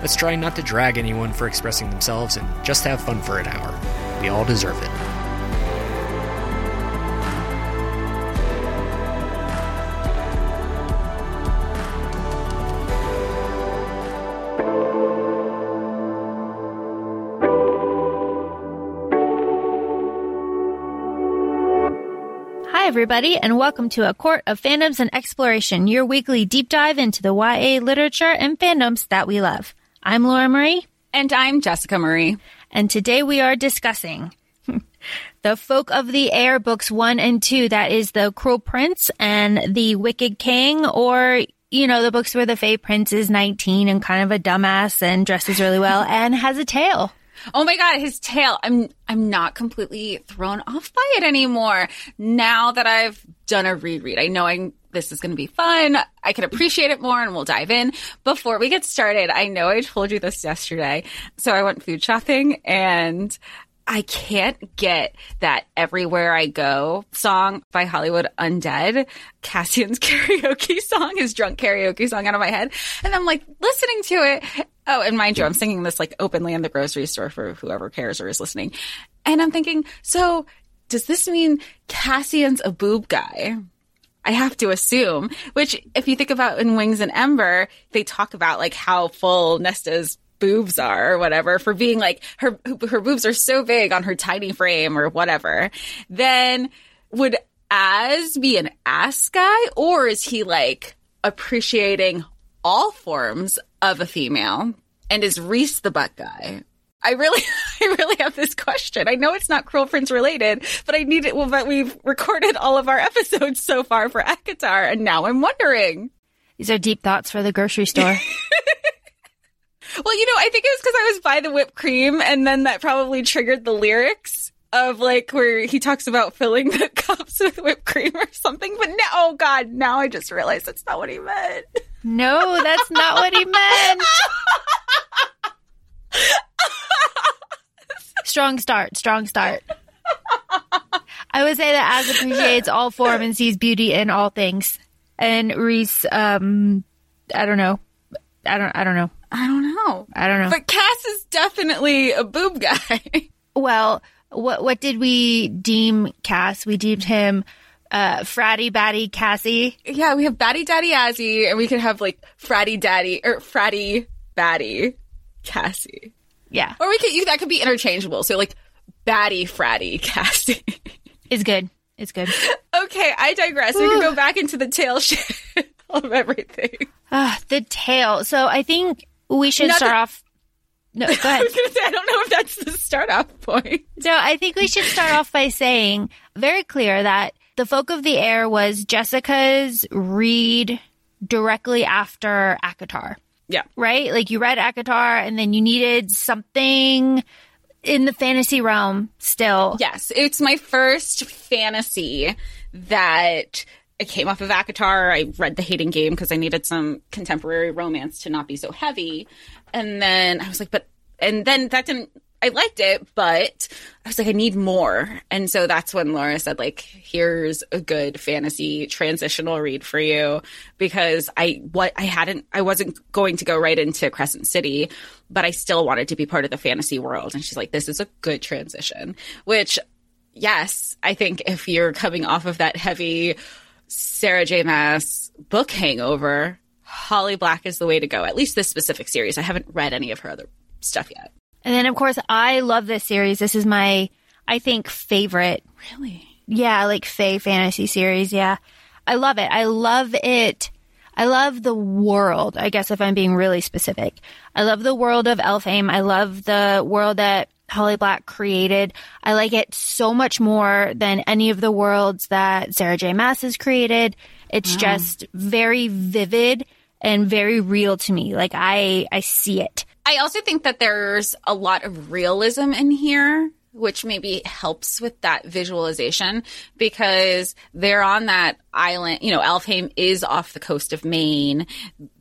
Let's try not to drag anyone for expressing themselves and just have fun for an hour. We all deserve it. Hi, everybody, and welcome to A Court of Fandoms and Exploration, your weekly deep dive into the YA literature and fandoms that we love. I'm Laura Marie, And I'm Jessica Marie. and today we are discussing the Folk of the Air books one and two. That is the Cruel Prince and the Wicked King, or you know, the books where the Fey Prince is 19 and kind of a dumbass and dresses really well and has a tail. Oh my god, his tail. I'm I'm not completely thrown off by it anymore. Now that I've done a reread. I know I'm this is going to be fun. I can appreciate it more and we'll dive in. Before we get started, I know I told you this yesterday. So I went food shopping and I can't get that Everywhere I Go song by Hollywood Undead, Cassian's karaoke song, his drunk karaoke song out of my head. And I'm like listening to it. Oh, and mind you, I'm singing this like openly in the grocery store for whoever cares or is listening. And I'm thinking, so does this mean Cassian's a boob guy? I have to assume, which if you think about in Wings and Ember, they talk about like how full Nesta's boobs are or whatever for being like her, her boobs are so big on her tiny frame or whatever. Then would Az be an ass guy or is he like appreciating all forms of a female? And is Rhys the butt guy? I really, I really have this question. I know it's not Cruel Prince related, but I need it. Well, but we've recorded all of our episodes so far for ACOTAR, and now I'm wondering. These are deep thoughts for the grocery store. Well, you know, I think it was because I was by the whipped cream, and then that probably triggered the lyrics of like where he talks about filling the cups with whipped cream or something. But now, oh god, now I just realized that's not what he meant. no, that's not what he meant. Strong start, strong start. I would say that Az appreciates all form and sees beauty in all things. And Rhys, um, I don't know. I don't, I don't know. I don't know. I don't know. But Cass is definitely a boob guy. well, what, what did we deem Cass? We deemed him, uh, fratty batty Cassie. yeah, we have Batty Daddy Azzy, and we could have like Fratty Daddy or Fratty Batty Cassie. Yeah, Or we could you, that could be interchangeable. So like Batty Fratty Cassie. is good. It's good. okay, I digress. We can go back into the tail shit of everything. Ah, the tail. So I think we should Not start the- off. No, go I ahead. gonna say I don't know if that's the start off point. So I think we should start off by saying very clear that the folk of the air was Jessica's read directly after ACOTAR, Yeah. right? Like you read ACOTAR and then you needed something in the fantasy realm still. Yes, it's my first fantasy that it came off of ACOTAR. I read The Hating Game because I needed some contemporary romance to not be so heavy. And then I was like, but, and then that didn't, I liked it, but I was like, I need more. And so that's when Laura said, like, here's a good fantasy transitional read for you because I, what I hadn't, I wasn't going to go right into Crescent City, but I still wanted to be part of the fantasy world. And she's like, this is a good transition, which yes, I think if you're coming off of that heavy Sarah J. Maas book hangover, Holly Black is the way to go. At least this specific series. I haven't read any of her other stuff yet. And then of course I love this series. This is my, I think, favorite Really? Yeah, like Fae fantasy series. Yeah. I love it. I love it. I love the world, I guess, if I'm being really specific. I love the world of Elfhame. I love the world that Holly Black created. I like it so much more than any of the worlds that Sarah J. Maas has created. It's just very vivid and very real to me. Like I, I see it. I also think that there's a lot of realism in here. which maybe helps with that visualization because they're on that island. You know, Elfhame is off the coast of Maine,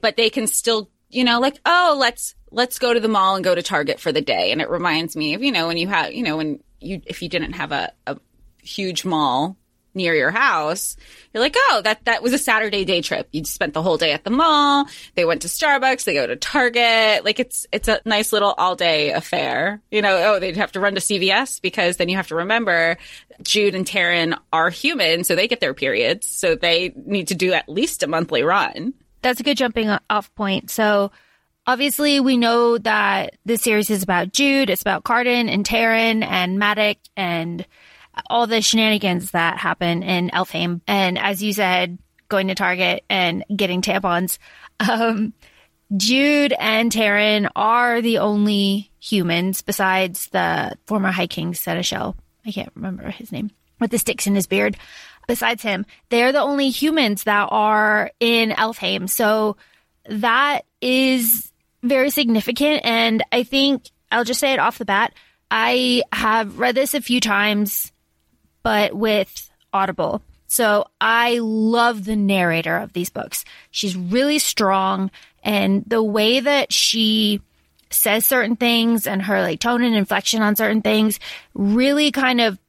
but they can still, you know, like, oh, let's let's go to the mall and go to Target for the day. And it reminds me of, you know, when you have, you know, when you if you didn't have a, a huge mall near your house, you're like, oh, that that was a Saturday day trip. You spent the whole day at the mall. They went to Starbucks. They go to Target. Like it's it's a nice little all day affair. You know, oh, they'd have to run to CVS because then you have to remember Jude and Taryn are human, so they get their periods, so they need to do at least a monthly run. That's a good jumping off point. So. Obviously, we know that this series is about Jude. It's about Cardan and Taryn and Madoc and all the shenanigans that happen in Elfhame. And as you said, going to Target and getting tampons. Um, Jude and Taryn are the only humans besides the former High King Seneschal. I can't remember his name with the sticks in his beard. Besides him, they're the only humans that are in Elfhame. So that is very significant. And I think I'll just say it off the bat. I have read this a few times but with Audible. So I love the narrator of these books. She's really strong and the way that she says certain things and her like tone and inflection on certain things really kind of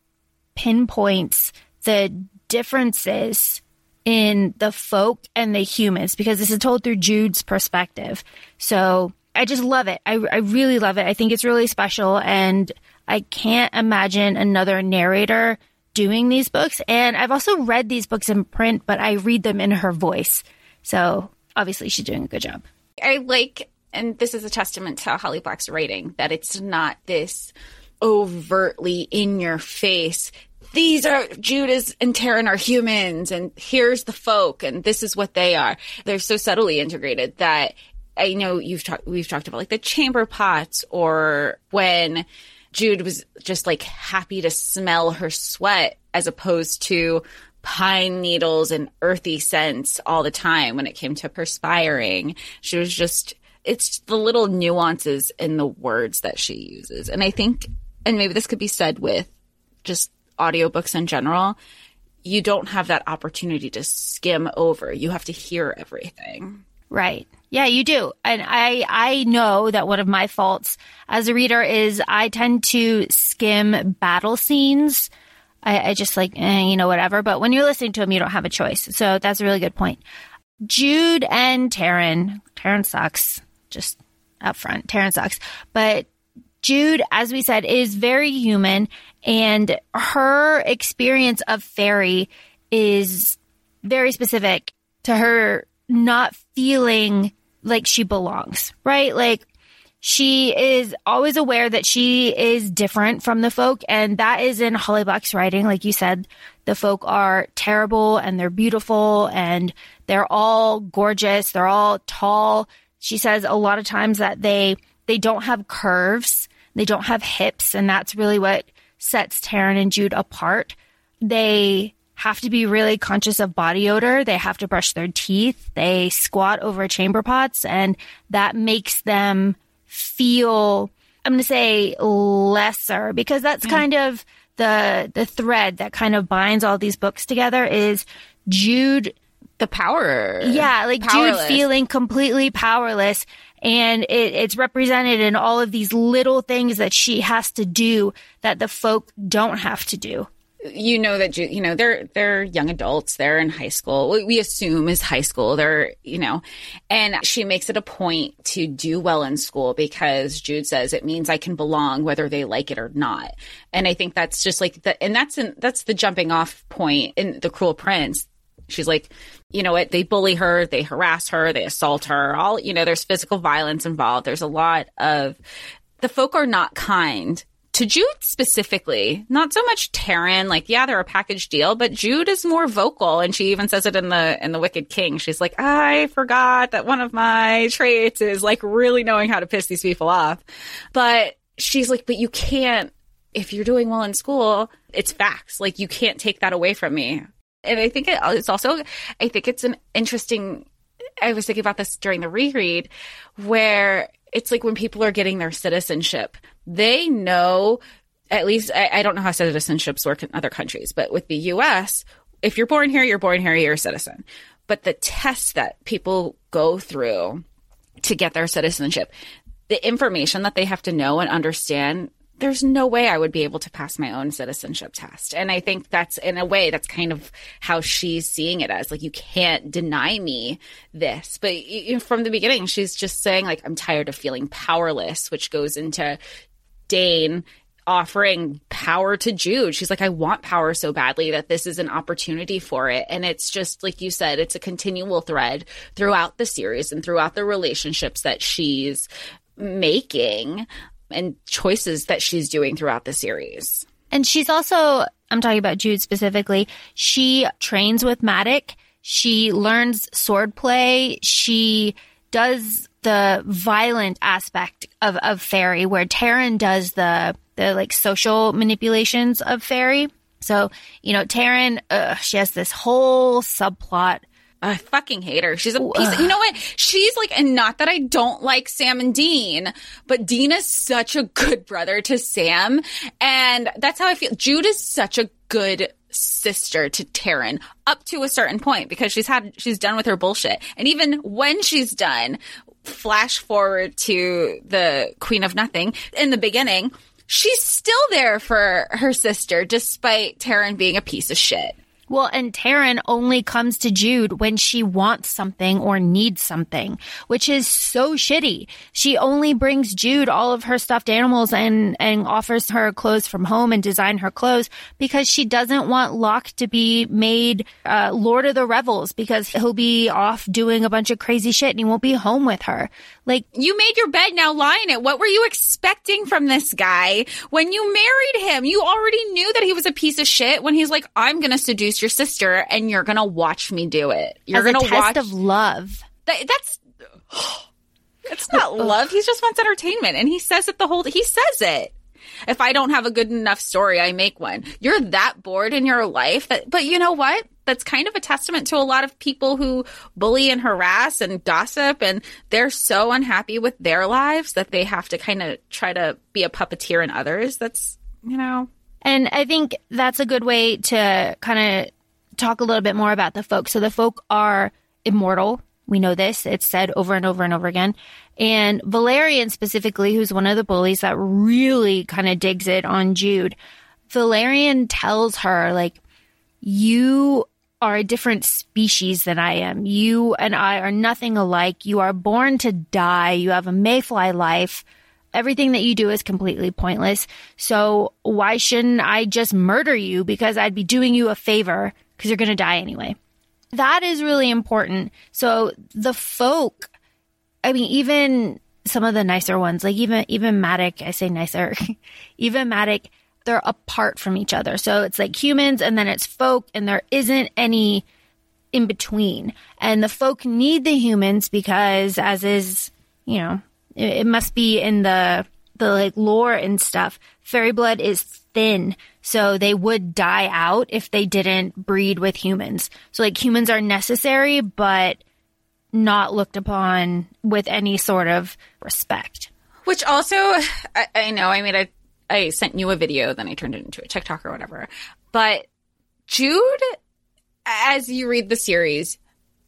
pinpoints the differences in the folk and the humans because this is told through Jude's perspective. So I just love it. I, I really love it. I think it's really special and I can't imagine another narrator doing these books. And I've also read these books in print, but I read them in her voice. So obviously she's doing a good job. I like, and this is a testament to Holly Black's writing, that it's not this overtly in your face. These are Judas and Taryn are humans, and here's the folk, and this is what they are. They're so subtly integrated that I know you've talked. We've talked about like the chamber pots, or when Jude was just like happy to smell her sweat as opposed to pine needles and earthy scents all the time when it came to perspiring. She was just, it's the little nuances in the words that she uses. And I think, and maybe this could be said with just audiobooks in general, you don't have that opportunity to skim over. You have to hear everything. Right. Yeah, you do. And I, I know that one of my faults as a reader is I tend to skim battle scenes. I, I just like, eh, you know, whatever. But when you're listening to them, you don't have a choice. So that's a really good point. Jude and Taryn, Taryn sucks, just up front. Taryn sucks. But Jude, as we said, is very human and her experience of fairy is very specific to her not feeling like she belongs, right? Like she is always aware that she is different from the folk. And that is in Holly Black's writing. Like you said, the folk are terrible and they're beautiful and they're all gorgeous. They're all tall. She says a lot of times that they, they don't have curves. They don't have hips. And that's really what sets Taryn and Jude apart. They have to be really conscious of body odor. They have to brush their teeth. They squat over chamber pots and that makes them feel, I'm going to say lesser because that's mm. kind of the, the thread that kind of binds all these books together is Jude. The power. Yeah. Like powerless. Jude feeling completely powerless and it, it's represented in all of these little things that she has to do that the folk don't have to do you know that you know they're they're young adults. They're in high school. We assume is high school. They're you know. And she makes it a point to do well in school because jude says it means i can belong whether they like it or not. And i think that's just like the and that's an, that's the jumping off point in the cruel prince. She's like you know what? They bully her. They harass her. They assault her. All you know there's physical violence involved. There's a lot of the folk are not kind to Jude specifically, not so much Taryn, like, yeah, they're a package deal, but Jude is more vocal. And she even says it in the, in the Wicked King. She's like, I forgot that one of my traits is like really knowing how to piss these people off. But she's like, but you can't, if you're doing well in school, it's facts. Like, you can't take that away from me. And I think it's also, I think it's an interesting, I was thinking about this during the reread where it's like when people are getting their citizenship, they know at least I, I don't know how citizenships work in other countries, but with the US, if you're born here, you're born here, you're a citizen. But the tests that people go through to get their citizenship, the information that they have to know and understand, there's no way I would be able to pass my own citizenship test. And I think that's in a way, that's kind of how she's seeing it as like, you can't deny me this. But from the beginning, she's just saying, like, I'm tired of feeling powerless, which goes into Dain offering power to Jude. She's like, I want power so badly that this is an opportunity for it. And it's just, like you said, it's a continual thread throughout the series and throughout the relationships that she's making and choices that she's doing throughout the series. And she's also, I'm talking about Jude specifically, she trains with Madoc. She learns swordplay. She does the violent aspect of, of fairy where Taryn does the the like social manipulations of fairy. So, you know, Taryn, uh, she has this whole subplot. I fucking hate her. She's a piece. Of, you know what? She's like, and not that I don't like Sam and Dean, but Dean is such a good brother to Sam, and that's how I feel. Jude is such a good sister to Taryn up to a certain point because she's had she's done with her bullshit. And even when she's done, flash forward to the Queen of Nothing in the beginning, she's still there for her sister despite Taryn being a piece of shit. Well, and Taryn only comes to Jude when she wants something or needs something, which is so shitty. She only brings Jude all of her stuffed animals and, and offers her clothes from home and design her clothes because she doesn't want Locke to be made uh, Lord of the Revels because he'll be off doing a bunch of crazy shit and he won't be home with her. Like, you made your bed, now lie in it. What were you expecting from this guy when you married him? You already knew that he was a piece of shit when he's like, I'm going to seduce your sister and you're going to watch me do it. You're going to watch of love. That, that's, it's not love. He just wants entertainment. And he says it the whole, he says it. If I don't have a good enough story, I make one. You're that bored in your life that, but you know what? That's kind of a testament to a lot of people who bully and harass and gossip and they're so unhappy with their lives that they have to kind of try to be a puppeteer in others. That's, you know. And I think that's a good way to kind of talk a little bit more about the folk. So the folk are immortal. We know this. It's said over and over and over again. And Valerian specifically, who's one of the bullies that really kind of digs it on Jude, Valerian tells her, like, you are a different species than I am. You and I are nothing alike. You are born to die. You have a mayfly life. Everything that you do is completely pointless. So why shouldn't I just murder you because I'd be doing you a favor because you're going to die anyway. That is really important. So the folk I mean, even some of the nicer ones, like even even Madoc, I say nicer, even Madoc, they're apart from each other. So it's like humans, and then it's folk, and there isn't any in between. And the folk need the humans because, as is, you know, it, must be in the the like lore and stuff. Fairy blood is thin, so they would die out if they didn't breed with humans. So like humans are necessary, but not looked upon with any sort of respect. Which also, I, I know, I mean, I, I sent you a video, then I turned it into a TikTok or whatever. But Jude, as you read the series,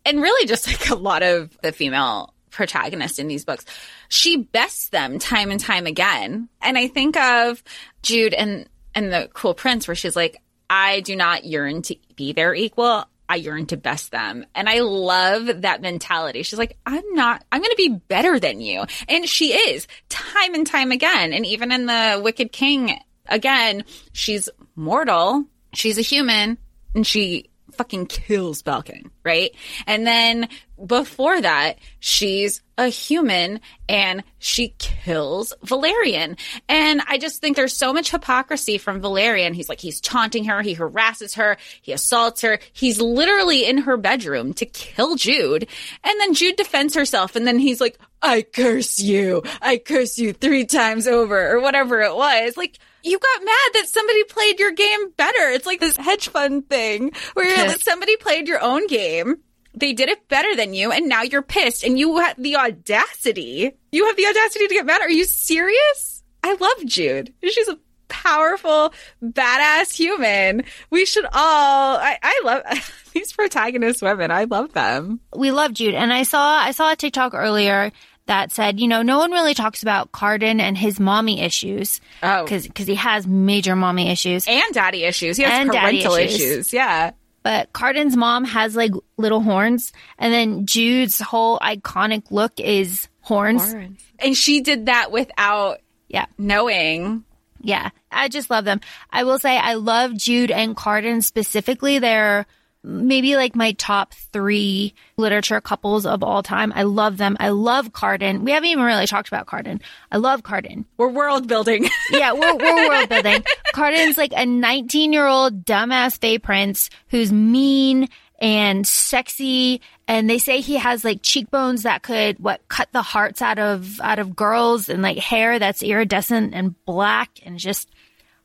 and really just like a lot of the female protagonists in these books, she bests them time and time again. And I think of Jude and, and the Cruel Prince where she's like, I do not yearn to be their equal. I yearn to best them. And I love that mentality. She's like, I'm not, I'm going to be better than you. And she is time and time again. And even in the Wicked King, again, she's mortal. She's a human and she fucking kills Balekin, right? And then before that, she's a human and she kills Valerian. And I just think there's so much hypocrisy from Valerian. He's like, he's taunting her, he harasses her, he assaults her. He's literally in her bedroom to kill Jude. And then Jude defends herself and then he's like, I curse you. I curse you three times over or whatever it was. Like, you got mad that somebody played your game better. It's like this hedge fund thing where somebody played your own game. They did it better than you, and now you're pissed, and you have the audacity. You have the audacity to get mad. Are you serious? I love Jude. She's a powerful, badass human. We should all, I, I love these protagonist women. I love them. We love Jude. And I saw, I saw a TikTok earlier that said, you know, no one really talks about Cardan and his mommy issues. Oh. Cause, cause he has major mommy issues. And daddy issues. He has And parental issues. issues. Yeah. But Cardan's mom has like little horns. And then Jude's whole iconic look is horns. horns. And she did that without Yeah. knowing. Yeah, I just love them. I will say I love Jude and Cardan specifically. They're maybe like my top three literature couples of all time. I love them. I love Cardan. We haven't even really talked about Cardan. I love Cardan. We're world building. Yeah, we're, we're world building. Cardan's like a 19 year old dumbass Fey prince who's mean and sexy. And they say he has like cheekbones that could, what, cut the hearts out of, out of girls and like hair that's iridescent and black and just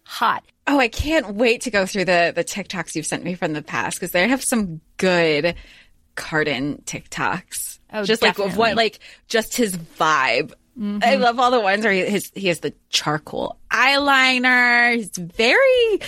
hot. Oh, I can't wait to go through the the TikToks you've sent me from the past because they have some good Cardan TikToks. Oh, just like of what, like just his vibe. I mm-hmm. love all the ones where he, his, he has the charcoal eyeliner. He's very,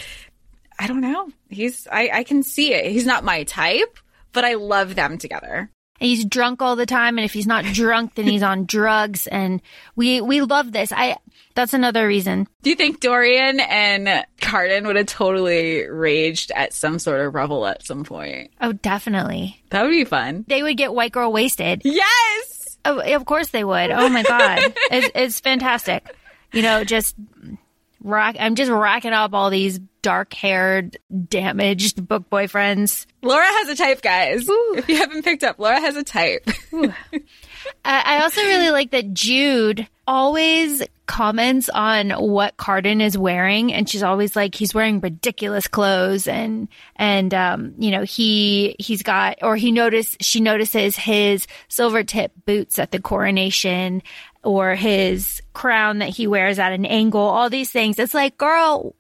I don't know. He's, I, I can see it. He's not my type, but I love them together. And he's drunk all the time. And if he's not drunk, then he's on drugs. And we, we love this. I, that's another reason. Do you think Dorian and Cardan would have totally raged at some sort of revel at some point? Oh, definitely. That would be fun. They would get white girl wasted. Yes! Oh, of course they would. Oh my God. it's, it's fantastic. You know, just rack, I'm just racking up all these dark haired, damaged book boyfriends. Laura has a type, guys. If you haven't picked up, Laura has a type. I, I also really like that Jude always comments on what Cardan is wearing, and she's always like, he's wearing ridiculous clothes, and and um, you know, he he's got, or he notice she notices his silver tip boots at the coronation, or his crown that he wears at an angle. All these things. It's like, girl,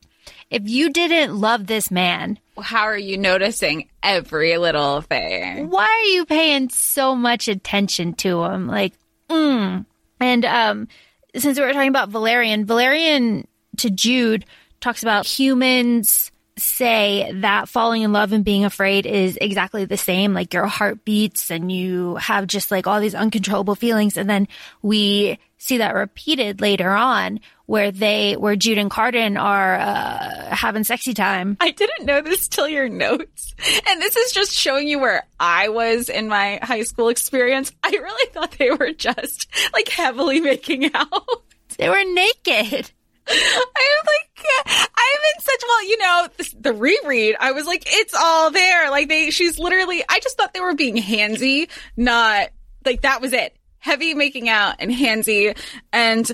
if you didn't love this man, How are you noticing every little thing? why are you paying so much attention to him? Like, mm. And um, since we were talking about Valerian, Valerian to Jude talks about humans say that falling in love and being afraid is exactly the same. Like your heart beats and you have just like all these uncontrollable feelings. And then we see that repeated later on where they, where Jude and Cardan are uh, having sexy time. I didn't know this till your notes. And this is just showing you where I was in my high school experience. I really thought they were just like heavily making out. They were naked. I'm like, I'm in such, well, you know, this, the reread, I was like, it's all there. Like they, she's literally, I just thought they were being handsy, not like that was it. Heavy making out and handsy. And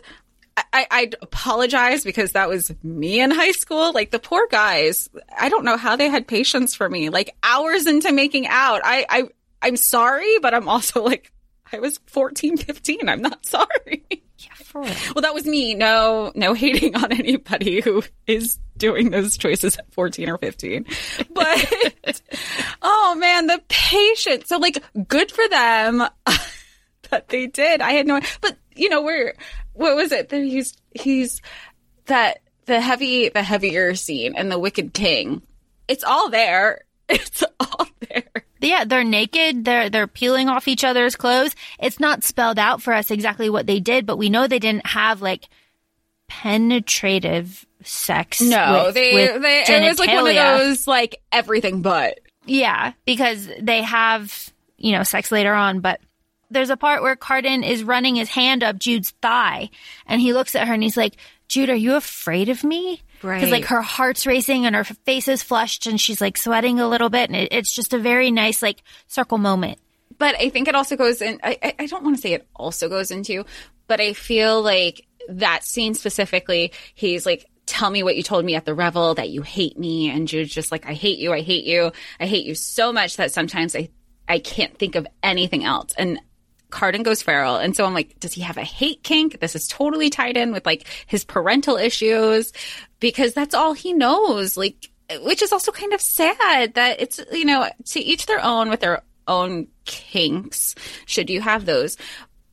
I, I'd apologize because that was me in high school. Like the poor guys, I don't know how they had patience for me. Like hours into making out, I, I, I'm sorry, but I'm also like, I was 14, 15. I'm not sorry. Well, that was me. No, no hating on anybody who is doing those choices at 14 or 15. But, oh man, the patience. So like, good for them that they did. I had no, but you know, we're, what was it? That he's, he's that, the heavy, the heavier scene and the Wicked King. It's all there. It's all there. Yeah, they're naked. They're they're peeling off each other's clothes. It's not spelled out for us exactly what they did, but we know they didn't have like penetrative sex. No, with- they, with they, it was like one of those, like everything but. Yeah, because they have you know sex later on, but. There's a part where Cardan is running his hand up Jude's thigh and he looks at her and he's like, Jude, are you afraid of me? Because like her heart's racing and her face is flushed and she's like sweating a little bit and it, it's just a very nice like circle moment. but I think it also goes in. I, I- I don't want to say it also goes into, but I feel like that scene specifically, he's like, tell me what you told me at the revel that you hate me. And Jude's just like, I hate you. I hate you. I hate you so much that sometimes I, I can't think of anything else. And Cardan goes feral. And so I'm like, does he have a hate kink? This is totally tied in with like his parental issues because that's all he knows. Like, which is also kind of sad that it's, you know, to each their own with their own kinks, should you have those.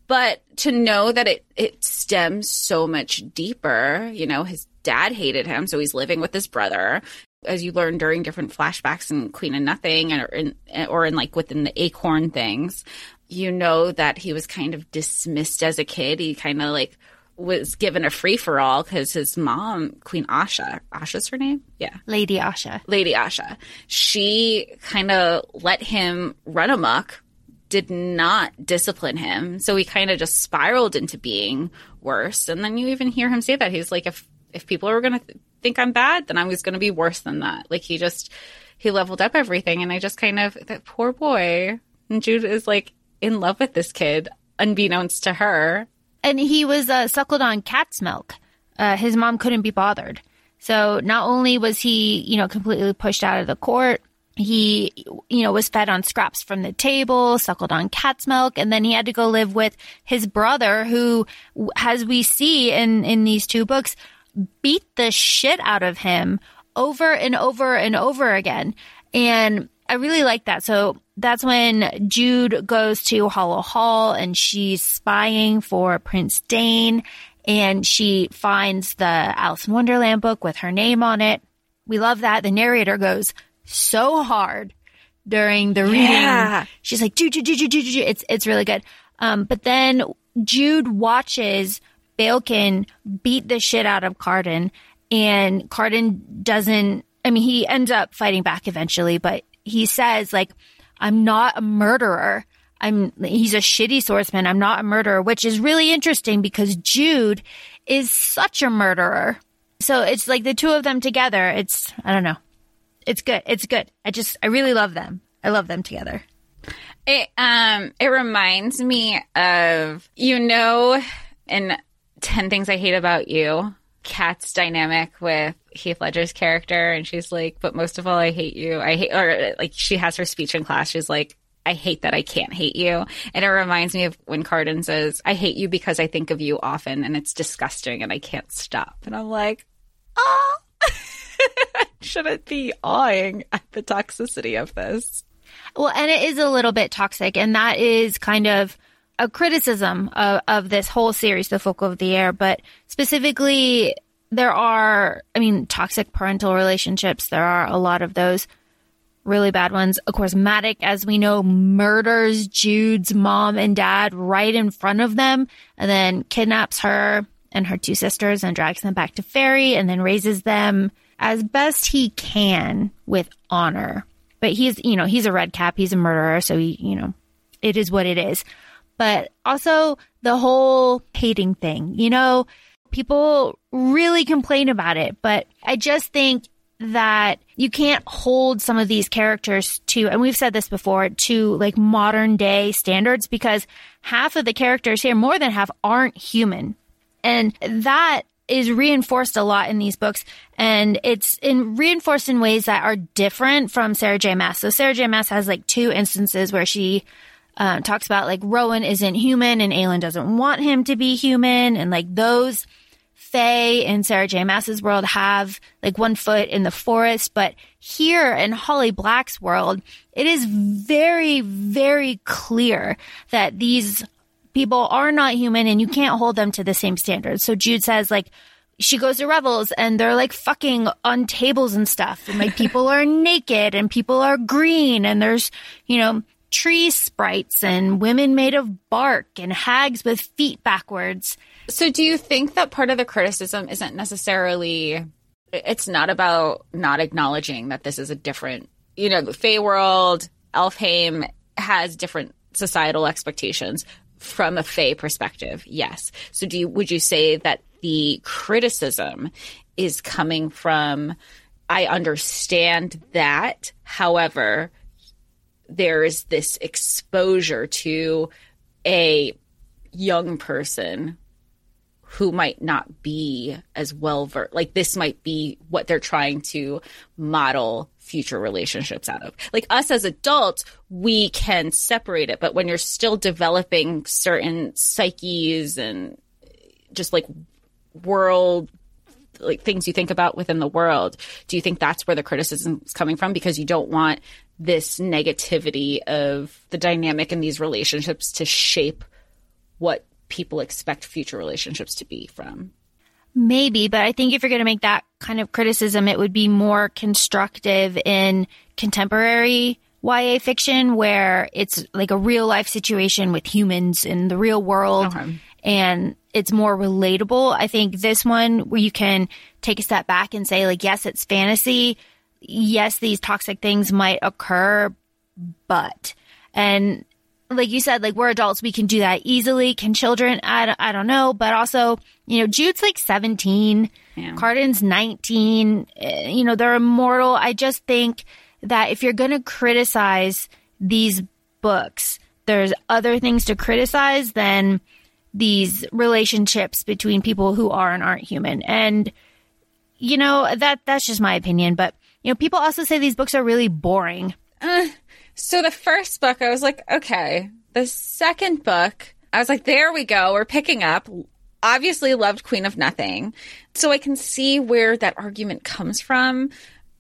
But to know that it, it stems so much deeper, you know, his dad hated him, so he's living with his brother. As you learn during different flashbacks in Queen of Nothing, or in, or in like within the Acorn things, you know that he was kind of dismissed as a kid. He kind of like was given a free for all because his mom, Queen Asha, Asha's her name? Yeah. Lady Asha. Lady Asha. She kind of let him run amok, did not discipline him. So he kind of just spiraled into being worse. And then you even hear him say that. He's like, if, if people are going to th- think I'm bad, then I was going to be worse than that. Like he just, he leveled up everything. And I just kind of, that poor boy. And Jude is like in love with this kid, unbeknownst to her and he was uh, suckled on cat's milk. Uh, his mom couldn't be bothered. So not only was he, you know, completely pushed out of the court, he, you know, was fed on scraps from the table, suckled on cat's milk, and then he had to go live with his brother, who, as we see in in these two books, beat the shit out of him over and over and over again. And I really like that. So that's when Jude goes to Hollow Hall and she's spying for Prince Dain and she finds the Alice in Wonderland book with her name on it. We love that. The narrator goes so hard during the reading. Yeah. She's like, Jude, Jude, Jude, Jude, Jude, Jude. It's, it's really good. Um, but then Jude watches Balekin beat the shit out of Cardan and Cardan doesn't, I mean, he ends up fighting back eventually, but he says like, I'm not a murderer. I'm, he's a shitty swordsman. I'm not a murderer, which is really interesting because Jude is such a murderer. So it's like the two of them together. It's, I don't know. It's good. It's good. I just, I really love them. I love them together. It, um, it reminds me of, you know, in 10 Things I Hate About You, Kat's dynamic with Heath Ledger's character, and she's like, "But most of all, I hate you. I hate," or like she has her speech in class. She's like, "I hate that I can't hate you," and it reminds me of when Cardan says, "I hate you because I think of you often, and it's disgusting, and I can't stop." And I'm like, "Oh, shouldn't be awing at the toxicity of this." Well, and it is a little bit toxic, and that is kind of a criticism of, of this whole series, The Folk of the Air, but specifically, there are, I mean, toxic parental relationships. There are a lot of those really bad ones. Of course, Madoc, as we know, murders Jude's mom and dad right in front of them and then kidnaps her and her two sisters and drags them back to Fairy and then raises them as best he can with honor. But he's, you know, he's a red cap. He's a murderer. So he, you know, it is what it is but also the whole hating thing. You know, people really complain about it, but I just think that you can't hold some of these characters to, and we've said this before, to like modern day standards because half of the characters here, more than half, aren't human. And that is reinforced a lot in these books and it's in reinforced in ways that are different from Sarah J. Maas. So Sarah J. Maas has like two instances where she uh, talks about like Rowan isn't human and Aelin doesn't want him to be human. And like those Fae in Sarah J. Maas's world have like one foot in the forest. But here in Holly Black's world, it is very, very clear that these people are not human and you can't hold them to the same standards. So Jude says like, she goes to revels and they're like fucking on tables and stuff. And like people are naked and people are green and there's, you know, tree sprites and women made of bark and hags with feet backwards. So, do you think that part of the criticism isn't necessarily, it's not about not acknowledging that this is a different, you know, the Fey world, Elfhame has different societal expectations from a Fey perspective? Yes. So, do you, would you say that the criticism is coming from, I understand that. However, there's this exposure to a young person who might not be as well versed. Like this might be what they're trying to model future relationships out of. Like us as adults, we can separate it, but when you're still developing certain psyches and just like world like things you think about within the world, do you think that's where the criticism is coming from because you don't want this negativity of the dynamic in these relationships to shape what people expect future relationships to be from. Maybe, but I think if you're going to make that kind of criticism, it would be more constructive in contemporary YA fiction where it's like a real life situation with humans in the real world Okay. and it's more relatable. I think this one where you can take a step back and say like, yes, it's fantasy. Yes, these toxic things might occur, but, and like you said, like we're adults, we can do that easily. Can children? I don't, I don't know. But also, you know, Jude's like 17, Yeah. Cardan's 19. eh, You know, they're immortal. I just think that if you're going to criticize these books, there's other things to criticize than these relationships between people who are and aren't human. And, you know, that, that's just my opinion. But, you know, people also say these books are really boring. So the first book, I was like, okay. The second book, I was like, there we go. We're picking up. Obviously loved Queen of Nothing. So I can see where that argument comes from,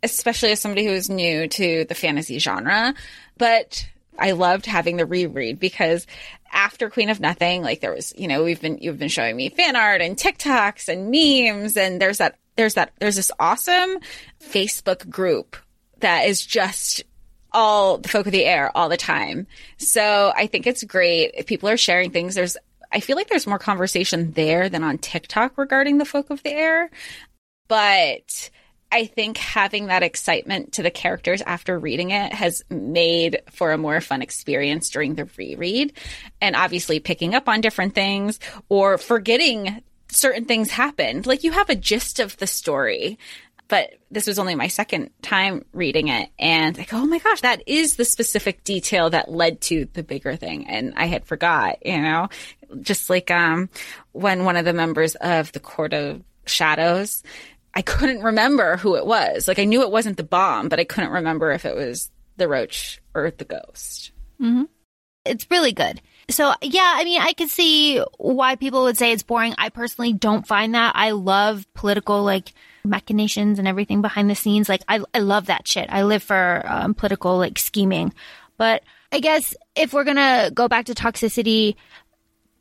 especially as somebody who is new to the fantasy genre. But I loved having the reread because after Queen of Nothing, like there was, you know, we've been, you've been showing me fan art and TikToks and memes and there's that, there's that, there's this awesome Facebook group that is just all the folk of the air all the time. So I think it's great if people are sharing things. There's, I feel like there's more conversation there than on TikTok regarding the folk of the air. But I think having that excitement to the characters after reading it has made for a more fun experience during the reread. And obviously picking up on different things or forgetting certain things happened. Like you have a gist of the story but this was only my second time reading it and like oh my gosh that is the specific detail that led to the bigger thing and i had forgot you know just like um when one of the members of the court of shadows i couldn't remember who it was like i knew it wasn't the bomb but i couldn't remember if it was the roach or the ghost it's really good. So yeah, I mean, I could see why people would say it's boring. I personally don't find that. I love political like machinations and everything behind the scenes. Like I, I love that shit. I live for um, political like scheming. But I guess if we're gonna go back to toxicity,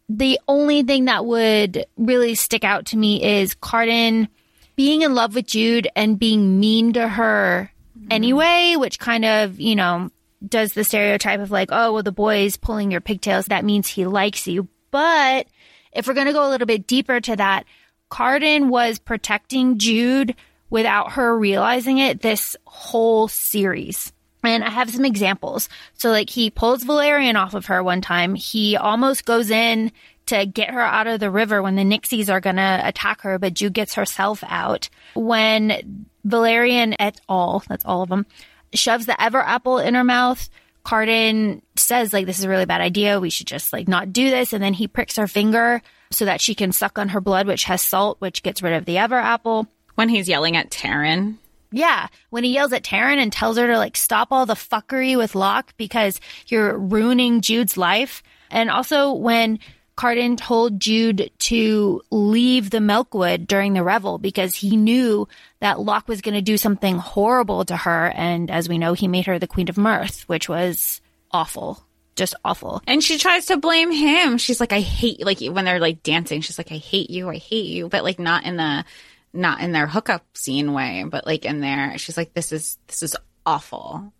the only thing that would really stick out to me is Cardan being in love with Jude and being mean to her anyway, which kind of, you know, does the stereotype of like, oh, well, the boy's pulling your pigtails. That means he likes you. But if we're going to go a little bit deeper to that, Cardan was protecting Jude without her realizing it this whole series. And I have some examples. So like he pulls Valerian off of her one time. He almost goes in to get her out of the river when the Nixies are gonna attack her, but Jude gets herself out. When Valerian et al., that's all of them, shoves the ever apple in her mouth, Cardan says like this is a really bad idea. We should just like not do this. And then he pricks her finger so that she can suck on her blood, which has salt, which gets rid of the ever apple. when he's yelling at Taryn. Yeah, when he yells at Taryn and tells her to like stop all the fuckery with Locke because you're ruining Jude's life. And also when Cardan told Jude to leave the Milkwood during the revel because he knew that Locke was going to do something horrible to her. And as we know, he made her the Queen of Mirth, which was awful. Just awful. And she tries to blame him. She's like, I hate, like when they're like dancing, she's like, I hate you, I hate you, but like not in the, not in their hookup scene way, but like in there, she's like, this is, this is awful.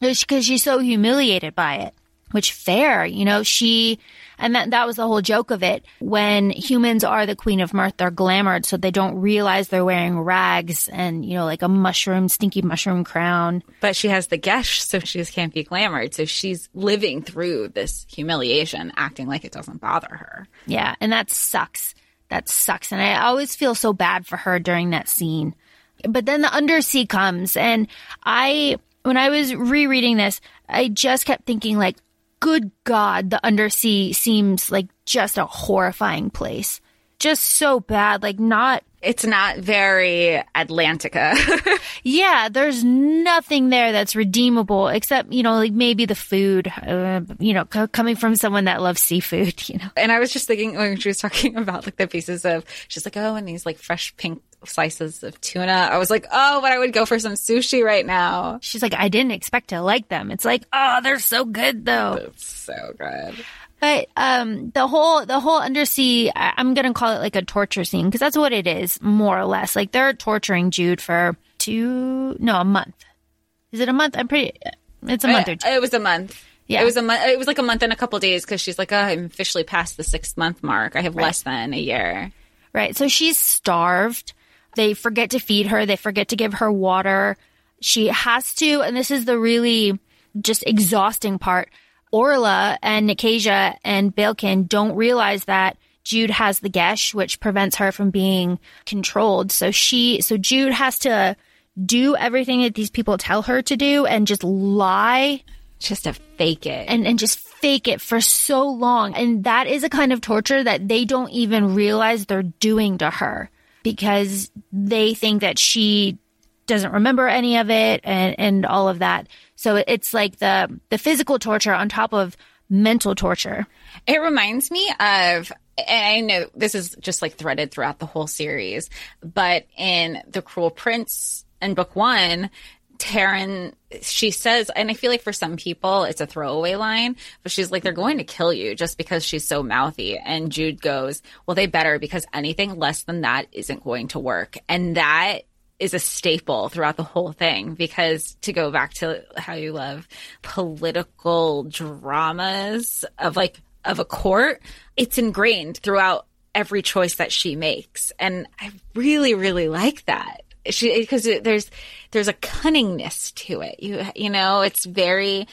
because she's so humiliated by it. Which fair, you know, she, and that, that was the whole joke of it. When humans are the queen of mirth, they're glamored, so they don't realize they're wearing rags and, you know, like a mushroom, stinky mushroom crown. But she has the geas, so she just can't be glamored. So she's living through this humiliation, acting like it doesn't bother her. Yeah, and that sucks. That sucks. And I always feel so bad for her during that scene. But then the undersea comes, and I, when I was rereading this, I just kept thinking, like, good God, the undersea seems like just a horrifying place. Just so bad. Like, not, It's not very Atlantica. yeah, there's nothing there that's redeemable except, you know, like maybe the food, uh, you know, c- coming from someone that loves seafood, you know. and I was just thinking when she was talking about like the pieces of, she's like, oh, and these like fresh pink slices of tuna. I was like, oh, but I would go for some sushi right now. She's like, I didn't expect to like them. It's like, oh, they're so good though. It's so good. But um, the whole the whole undersea, I- I'm gonna call it like a torture scene because that's what it is, more or less. Like they're torturing Jude for two, no, a month. Is it a month? I'm pretty. It's a month or two. It was a month. Yeah. It was a month. It was like a month and a couple days because she's like, oh, I'm officially past the six month mark. I have less than a year. Right. So she's starved. They forget to feed her. They forget to give her water. She has to, and this is the really just exhausting part. Orla and Nicasia and Balekin don't realize that Jude has the geas, which prevents her from being controlled. So she, so Jude has to do everything that these people tell her to do and just lie Just to fake it. and, and just fake it for so long. And that is a kind of torture that they don't even realize they're doing to her because they think that she doesn't remember any of it and, and all of that. So it's like the, the physical torture on top of mental torture. It reminds me of, and I know this is just like threaded throughout the whole series, but in The Cruel Prince in book one, Taryn, she says, and I feel like for some people it's a throwaway line, but she's like, they're going to kill you just because she's so mouthy. And Jude goes, well, they better because anything less than that isn't going to work. And that is a staple throughout the whole thing because to go back to how you love political dramas of like of a court, it's ingrained throughout every choice that she makes. And I really, really like that. She, because there's, there's a cunningness to it. You, you know, it's very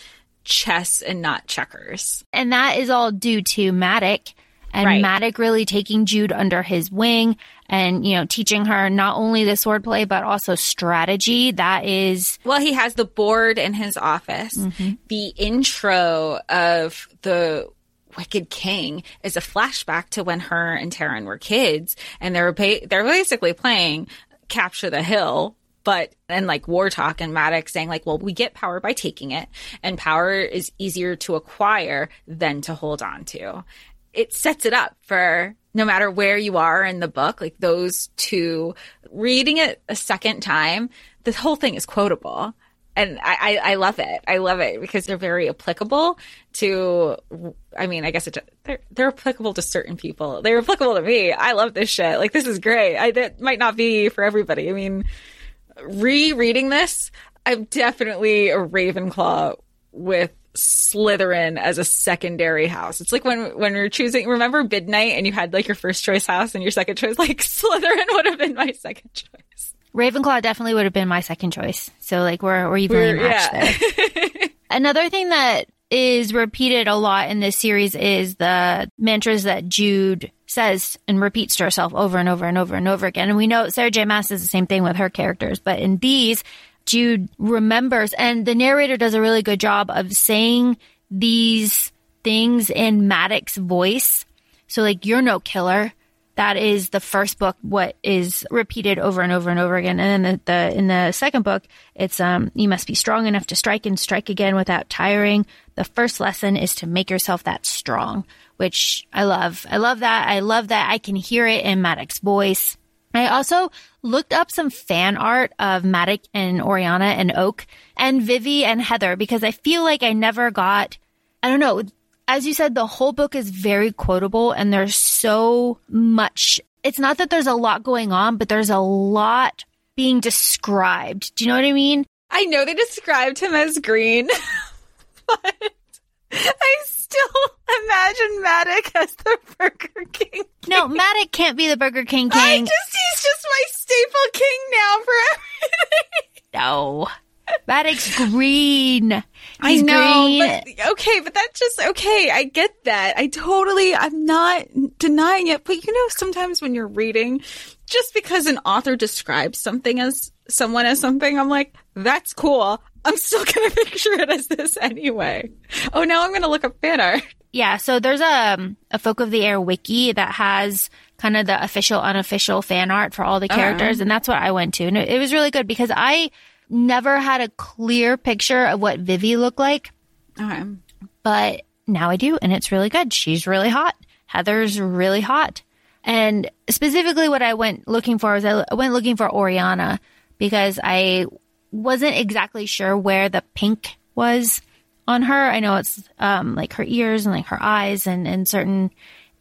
chess and not checkers. And that is all due to Maddox and Right. Maddox really taking Jude under his wing and, you know, teaching her not only the swordplay, but also strategy. That is Well, he has the board in his office. Mm-hmm. The intro of the Wicked King is a flashback to when her and Taryn were kids, and they were ba- they're basically playing Capture the Hill. But and like war talk and Maddox saying like, well, we get power by taking it, and power is easier to acquire than to hold on to. It sets it up for no matter where you are in the book, like those two reading it a second time, the whole thing is quotable. And I, I, I love it. I love it because they're very applicable to, I mean, I guess it, they're, they're applicable to certain people. They're applicable to me. I love this shit. Like, this is great. I, that might not be for everybody. I mean, rereading this, I'm definitely a Ravenclaw with Slytherin as a secondary house. It's like when when you're choosing. Remember Midnight, and you had like your first choice house and your second choice. Like Slytherin would have been my second choice. Ravenclaw definitely would have been my second choice. So like we're we're evenly We're- matched there. Another thing that is repeated a lot in this series is the mantras that Jude says and repeats to herself over and over and over and over again. And we know Sarah J. Maas does the same thing with her characters, but in these, Jude remembers, and the narrator does a really good job of saying these things in Maddox's voice. So like, you're no killer. That is the first book. What is repeated over and over and over again, and then the, the in the second book, it's um you must be strong enough to strike and strike again without tiring. The first lesson is to make yourself that strong, which I love. I love that. I love that I can hear it in Maddox's voice. I also looked up some fan art of Maddox and Oriana and Oak and Vivi and Heather because I feel like I never got, I don't know, as you said, the whole book is very quotable and there's so much. It's not that there's a lot going on, but there's a lot being described. Do you know what I mean? I know they described him as green, but I still imagine Maddox as the Burger King. No, Maddox can't be the Burger King King. I just he's just my staple king now for everything. no. Maddox green. He's I know, green. but okay, but that's just okay. I get that. I totally, I'm not denying it, but you know, sometimes when you're reading, just because an author describes something as someone as something, I'm like, that's cool. I'm still gonna picture it as this anyway. Oh, now I'm gonna look up fan art. Yeah, so there's a um, a Folk of the Air wiki that has kind of the official, unofficial fan art for all the uh-huh. characters, and that's what I went to, and it, it was really good because I never had a clear picture of what Vivi looked like, Okay. but now I do, and it's really good. She's really hot. Heather's really hot, and specifically, what I went looking for was I went looking for Oriana because I wasn't exactly sure where the pink was on her. I know it's um, like her ears and like her eyes and, and certain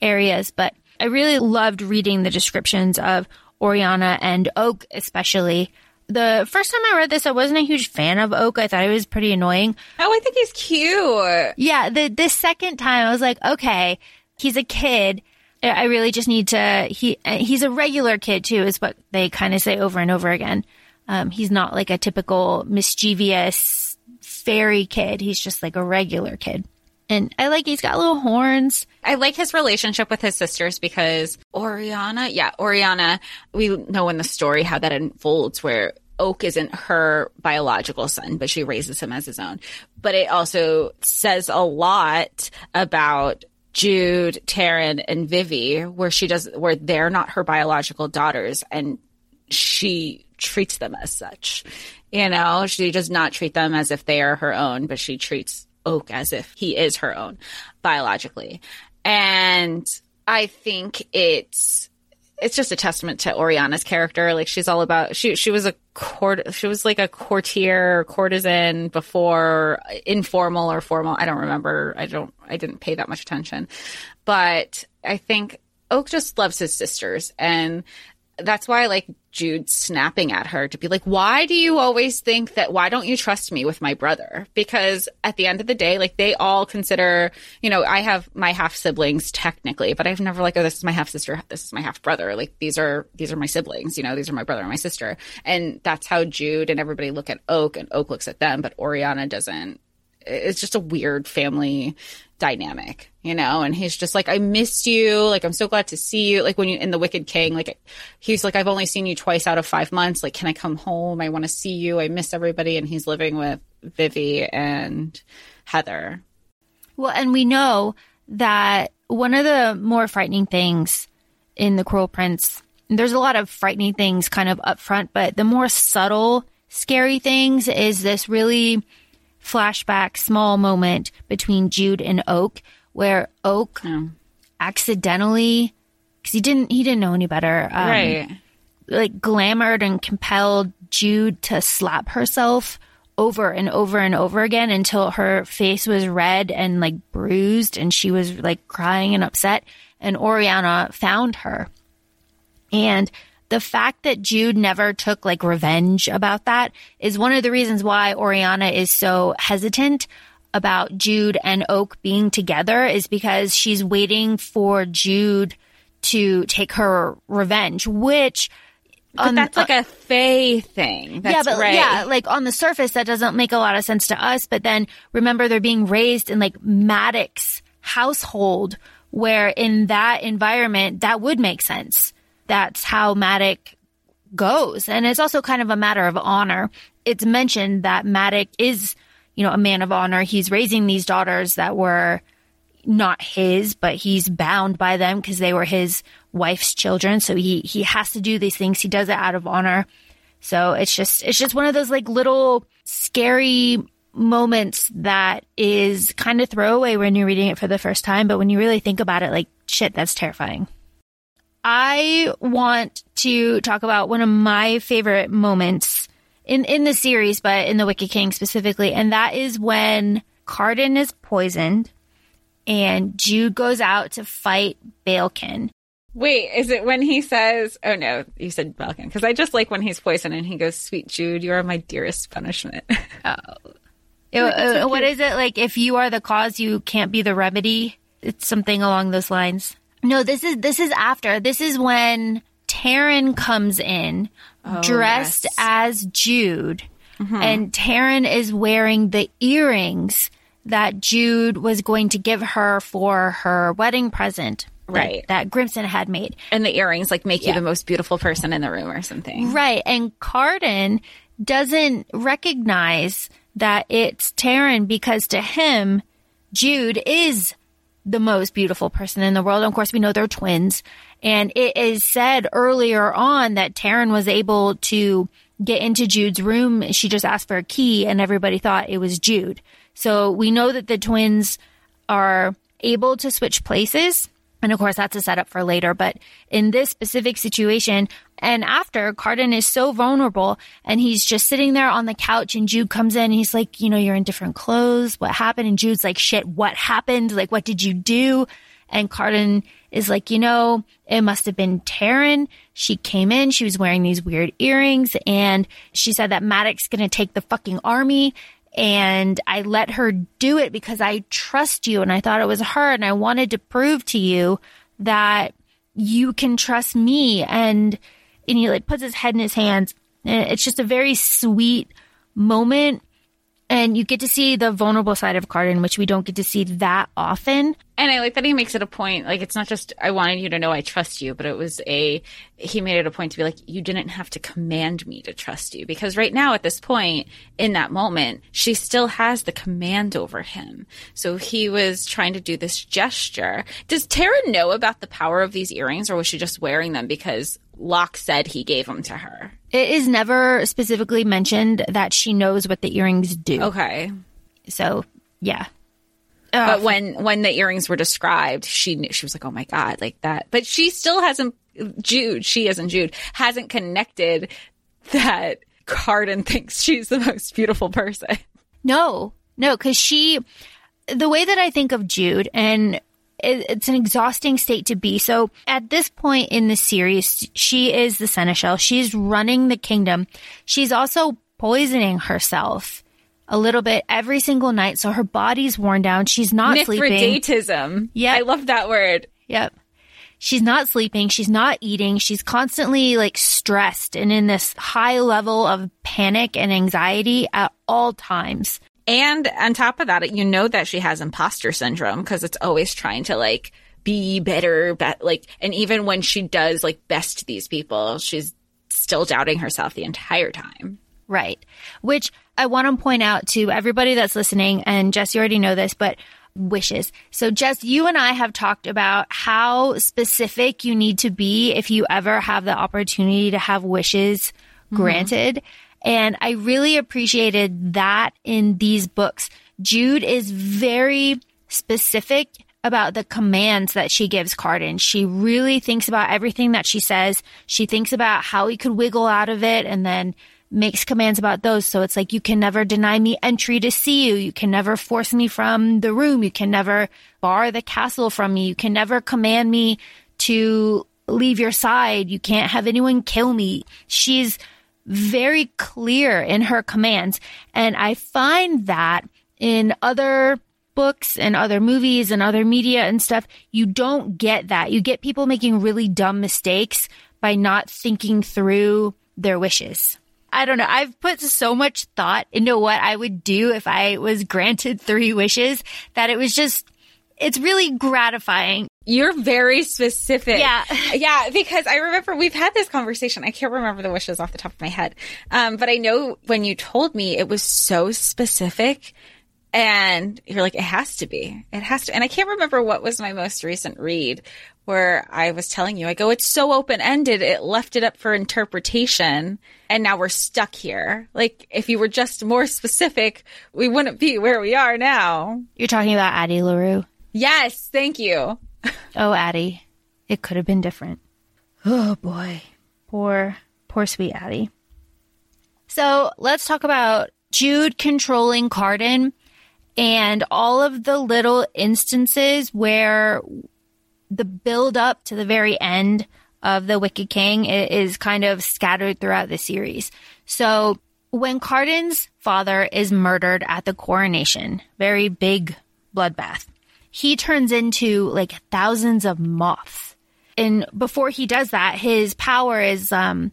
areas, but I really loved reading the descriptions of Oriana and Oak, especially. The first time I read this, I wasn't a huge fan of Oak. I thought he was pretty annoying. Oh, I think he's cute. Yeah, the this second time I was like, okay, he's a kid. I really just need to. He he's a regular kid too, is what they kind of say over and over again. Um, he's not like a typical mischievous fairy kid. He's just like a regular kid. And I like he's got little horns. I like his relationship with his sisters because Oriana, yeah, Oriana, we know in the story how that unfolds where Oak isn't her biological son, but she raises him as his own. But it also says a lot about Jude, Taryn, and Vivi, where she does, where they're not her biological daughters and she treats them as such. You know, she does not treat them as if they are her own, but she treats Oak as if he is her own biologically. And I think it's it's just a testament to Oriana's character. Like she's all about she she was a court she was like a courtier courtesan before informal or formal. I don't remember. I don't I didn't pay that much attention. But I think Oak just loves his sisters and that's why I like Jude snapping at her to be like, why do you always think that, why don't you trust me with my brother? Because at the end of the day, like they all consider, you know, I have my half siblings technically, but I've never like, oh, this is my half sister. This is my half brother. Like these are, these are my siblings, you know, these are my brother and my sister. And that's how Jude and everybody look at Oak and Oak looks at them, but Oriana doesn't. It's just a weird family dynamic, you know? And he's just like, I missed you. Like, I'm so glad to see you. Like, when you in The Wicked King, like, he's like, I've only seen you twice out of five months. Like, can I come home? I want to see you. I miss everybody. And he's living with Vivi and Heather. Well, and we know that one of the more frightening things in The Cruel Prince, there's a lot of frightening things kind of up front, but the more subtle, scary things is this really flashback, small moment between Jude and Oak, where Oak Yeah. accidentally, because he didn't he didn't know any better, um, right. like glamored and compelled Jude to slap herself over and over and over again until her face was red and like bruised and she was like crying and upset and Oriana found her. And the fact that Jude never took like revenge about that is one of the reasons why Oriana is so hesitant about Jude and Oak being together is because she's waiting for Jude to take her revenge, which But on- that's like uh, a Fae thing. That's yeah, but right. yeah, like on the surface, that doesn't make a lot of sense to us. But then remember, they're being raised in like Maddox household, where in that environment, that would make sense. That's how Maddox goes. And it's also kind of a matter of honor. It's mentioned that Maddox is, you know, a man of honor. He's raising these daughters that were not his, but he's bound by them because they were his wife's children. So he, he has to do these things. He does it out of honor. So it's just, it's just one of those like little scary moments that is kind of throwaway when you're reading it for the first time. But when you really think about it, like shit, that's terrifying. I want to talk about one of my favorite moments in, in the series, but in the Wicked King specifically. And that is when Cardan is poisoned and Jude goes out to fight Balekin. Wait, is it when he says, oh no, you said Balkan. Because I just like when he's poisoned and he goes, sweet Jude, you are my dearest punishment. It- uh, what is it like? If you are the cause, you can't be the remedy. It's something along those lines. No, this is this is after. This is when Taryn comes in oh, dressed yes. as Jude, mm-hmm. and Taryn is wearing the earrings that Jude was going to give her for her wedding present. Right. That, Grimsen had made. and the earrings like make you the most beautiful person in the room or something. Right. And Cardan doesn't recognize that it's Taryn because to him, Jude is the most beautiful person in the world. And of course, we know they're twins. And it is said earlier on that Taryn was able to get into Jude's room. She just asked for a key and everybody thought it was Jude. So we know that the twins are able to switch places And of course, that's a setup for later. But in this specific situation, and after, Cardan is so vulnerable and he's just sitting there on the couch and Jude comes in and he's like, you know, you're in different clothes. What happened? And Jude's like, shit, what happened? Like, what did you do? And Cardan is like, you know, it must have been Taryn. She came in, she was wearing these weird earrings, and she said that Maddox gonna take the fucking army. And I let her do it because I trust you and I thought it was her and I wanted to prove to you that you can trust me. And, and he like puts his head in his hands. And it's just a very sweet moment and you get to see the vulnerable side of Cardan, which we don't get to see that often. And I like that he makes it a point. Like, it's not just, I wanted you to know I trust you, but it was a, he made it a point to be like, you didn't have to command me to trust you. Because right now, at this point, in that moment, she still has the command over him. So he was trying to do this gesture. Does Tara know about the power of these earrings, or was she just wearing them because Locke said he gave them to her? It is never specifically mentioned that she knows what the earrings do. Okay. So, yeah. Oh, but when when the earrings were described, she knew, she was like, "Oh my god, like that." But she still hasn't Jude, she isn't Jude, hasn't connected that Cardan thinks she's the most beautiful person. No, no, because she, the way that I think of Jude, and it, it's an exhausting state to be. So at this point in the series, she is the seneschal. She's running the kingdom. She's also poisoning herself a little bit every single night. So her body's worn down. She's not sleeping. Yeah. I love that word. Yep. She's not sleeping. She's not eating. She's constantly like stressed and in this high level of panic and anxiety at all times. And on top of that, you know that she has imposter syndrome because it's always trying to like be better, be- like, and even when she does like best these people, she's still doubting herself the entire time. Right. Which I want to point out to everybody that's listening, and Jess, you already know this, but wishes. So Jess, you and I have talked about how specific you need to be if you ever have the opportunity to have wishes mm-hmm. granted. And I really appreciated that in these books. Jude is very specific about the commands that she gives Cardan. She really thinks about everything that she says. She thinks about how he could wiggle out of it and then makes commands about those. So it's like, you can never deny me entry to see you. You can never force me from the room. You can never bar the castle from me. You can never command me to leave your side. You can't have anyone kill me. She's very clear in her commands. And I find that in other books and other movies and other media and stuff, you don't get that. You get people making really dumb mistakes by not thinking through their wishes. I don't know. I've put so much thought into what I would do if I was granted three wishes that it was just, it's really gratifying. You're very specific. Yeah. Yeah, because I remember we've had this conversation. I can't remember the wishes off the top of my head. Um, but I know when you told me it was so specific and you're like, it has to be. It has to. And I can't remember what was my most recent read where I was telling you, I go, it's so open ended. It left it up for interpretation. And now we're stuck here. Like, if you were just more specific, we wouldn't be where we are now. You're talking about Addie LaRue. Yes. Thank you. Oh, Addie. It could have been different. Oh boy. Poor, poor sweet Addie. So let's talk about Jude controlling Cardan and all of the little instances where the build up to the very end of the Wicked King is kind of scattered throughout the series. So when Cardan's father is murdered at the coronation, very big bloodbath, he turns into like thousands of moths. And before he does that, his power is, um,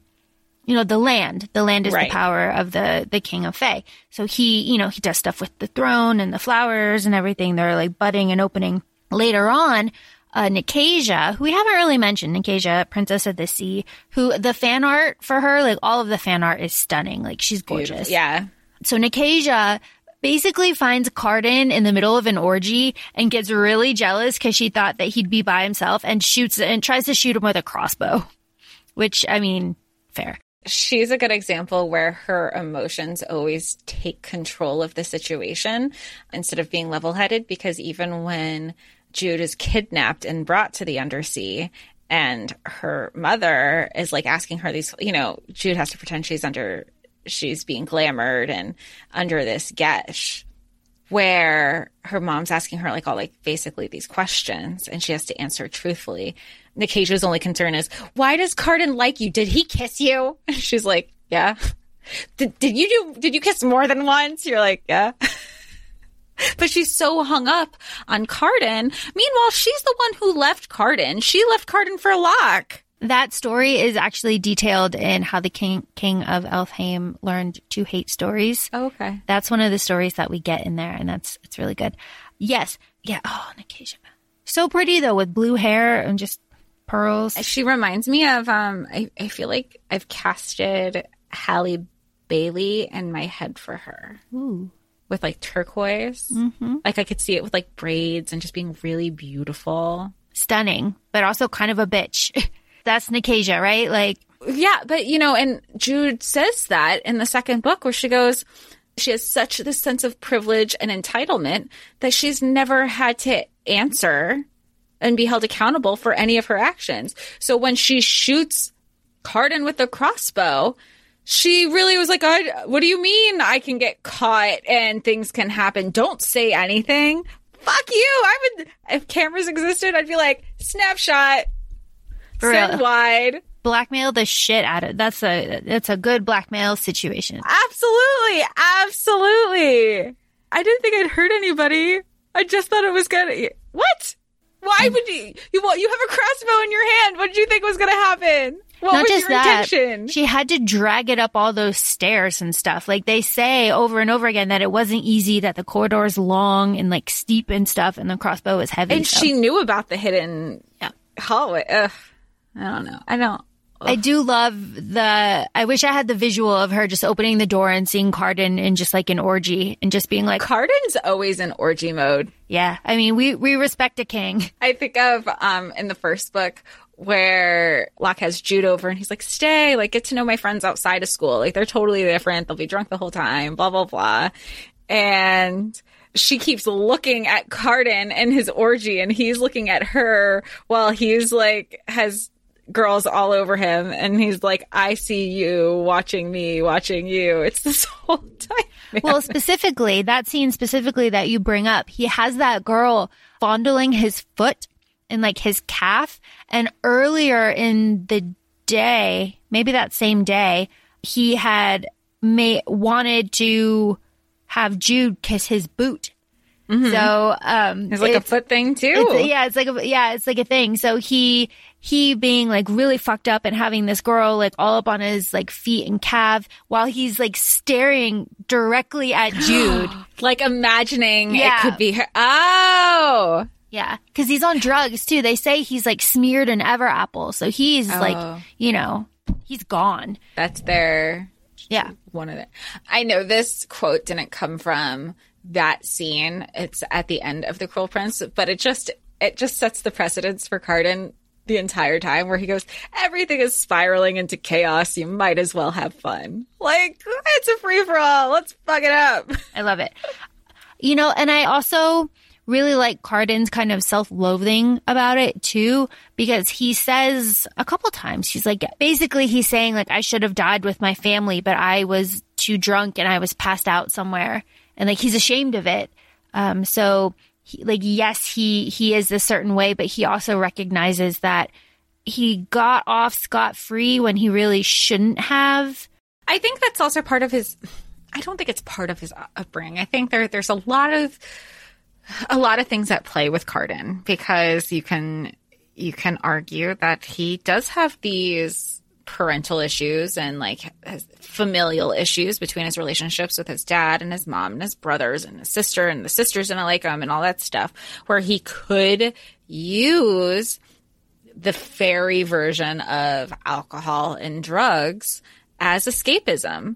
you know, the land. The land is Right. the power of the, the king of Fae. So he, you know, he does stuff with the throne and the flowers and everything. They're like budding and opening. Later on, uh, Nicasia, who we haven't really mentioned, Nicasia, Princess of the Sea, who the fan art for her, like all of the fan art is stunning. Like she's gorgeous. Yeah. So Nicasia basically finds Cardan in the middle of an orgy and gets really jealous because she thought that he'd be by himself and shoots and tries to shoot him with a crossbow. Which, I mean, fair. she's a good example where her emotions always take control of the situation instead of being level headed because even when Jude is kidnapped and brought to the undersea. And her mother is like asking her these, you know, Jude has to pretend she's under, she's being glamored and under this geas where her mom's asking her like all like basically these questions and she has to answer truthfully. Nicasia's only concern is, why does Cardan like you? Did he kiss you? She's like, yeah. Did, did you do, did you kiss more than once? You're like, yeah. but she's so hung up on Cardan. Meanwhile, she's the one who left Cardan. She left Cardan for Locke. That story is actually detailed in how the king king of Elfhame learned to hate stories. Oh, okay. That's one of the stories that we get in there, and that's it's really good. Yes, yeah. Oh, Nicasia, so pretty though, with blue hair and just pearls. She reminds me of um. I, I feel like I've casted Halle Bailey in my head for her. Ooh. With like turquoise, mm-hmm. like I could see it with like braids and just being really beautiful, stunning, but also kind of a bitch. that's Nicasia, right? Like, yeah, but you know, and Jude says that in the second book where she goes, she has such this sense of privilege and entitlement that she's never had to answer and be held accountable for any of her actions. So when she shoots Cardan with the crossbow, she really was like, "What do you mean I can get caught and things can happen? Don't say anything." Fuck you! I would if cameras existed, I'd be like, "Snapshot, for Send real. wide. Blackmail the shit out of that's a that's a good blackmail situation. Absolutely, absolutely. I didn't think I'd hurt anybody. I just thought it was gonna. What? Why mm. would you? You what? You have a crossbow in your hand. What did you think was gonna happen? What Not just that, intention? she had to drag it up all those stairs and stuff. Like they say over and over again that it wasn't easy, that the corridor's long and like steep and stuff, and the crossbow was heavy. And so. she knew about the hidden yeah. hallway. Ugh. I don't know. I don't. Ugh. I do love the. I wish I had the visual of her just opening the door and seeing Cardan in just like an orgy and just being like, Cardan's always in orgy mode. Yeah, I mean, we we respect a king. I think of um in the first book where Locke has Jude over and he's like, "Stay, like get to know my friends outside of school. Like they're totally different. They'll be drunk the whole time. Blah blah blah," and she keeps looking at Cardan and his orgy and he's looking at her while he's like has girls all over him and he's like i see you watching me watching you it's this whole time well specifically that scene specifically that you bring up he has that girl fondling his foot and like his calf and earlier in the day maybe that same day he had may wanted to have jude kiss his boot Mm-hmm. So um it's like it's, a foot thing too. It's, yeah, it's like a yeah, it's like a thing. So he he being like really fucked up and having this girl like all up on his like feet and calf while he's like staring directly at Jude. like imagining yeah. it could be her. Oh. Yeah, because he's on drugs too. They say he's like smeared in Everapple, so he's oh. like, you know, he's gone. That's their yeah one of the. I know this quote didn't come from that scene. It's at the end of the Cruel Prince, but it just it just sets the precedence for Cardan the entire time where he goes, everything is spiraling into chaos. You might as well have fun. Like, it's a free for all. Let's fuck it up. I love it. You know, and I also really like Cardan's kind of self loathing about it too, because he says a couple times, he's like, basically, he's saying, like, I should have died with my family, but I was too drunk and I was passed out somewhere. And like, he's ashamed of it. Um, so he, like yes he he is a certain way but he also recognizes that he got off scot free when he really shouldn't have i think that's also part of his i don't think it's part of his upbringing i think there there's a lot of a lot of things at play with cardan because you can you can argue that he does have these parental issues and like familial issues between his relationships with his dad and his mom and his brothers and his sister and the sisters didn't like him and all that stuff where he could use the fairy version of alcohol and drugs as escapism.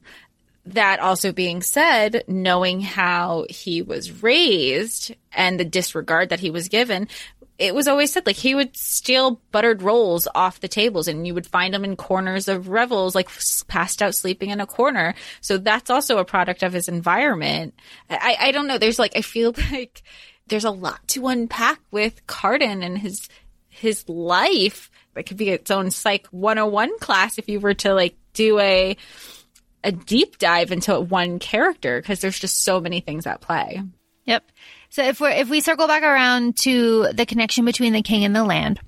That also being said, knowing how he was raised and the disregard that he was given, it was always said like he would steal buttered rolls off the tables and you would find them in corners of revels like passed out sleeping in a corner. So that's also a product of his environment. I i don't know. There's like i feel like there's a lot to unpack with Cardan and his his life. It could be its own psych 101 class if you were to like do a a deep dive into one character because there's just so many things at play. Yep. So if we're if we circle back around to the connection between the king and the land,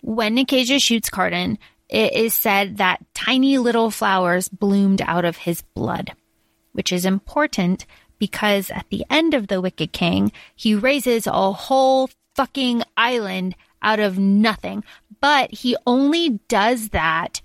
when Nicasia shoots Cardan, it is said that tiny little flowers bloomed out of his blood, which is important because at the end of the Wicked King, he raises a whole fucking island out of nothing. But he only does that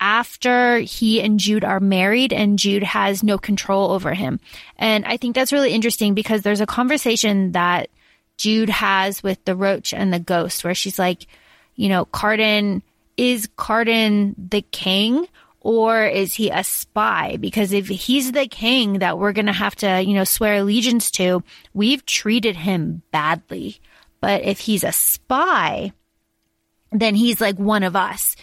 after he and Jude are married and Jude has no control over him. And I think that's really interesting because there's a conversation that Jude has with the roach and the ghost where she's like, you know, Cardan, is Cardan the king or is he a spy? Because if he's the king that we're going to have to, you know, swear allegiance to, we've treated him badly. But if he's a spy, then he's like one of us.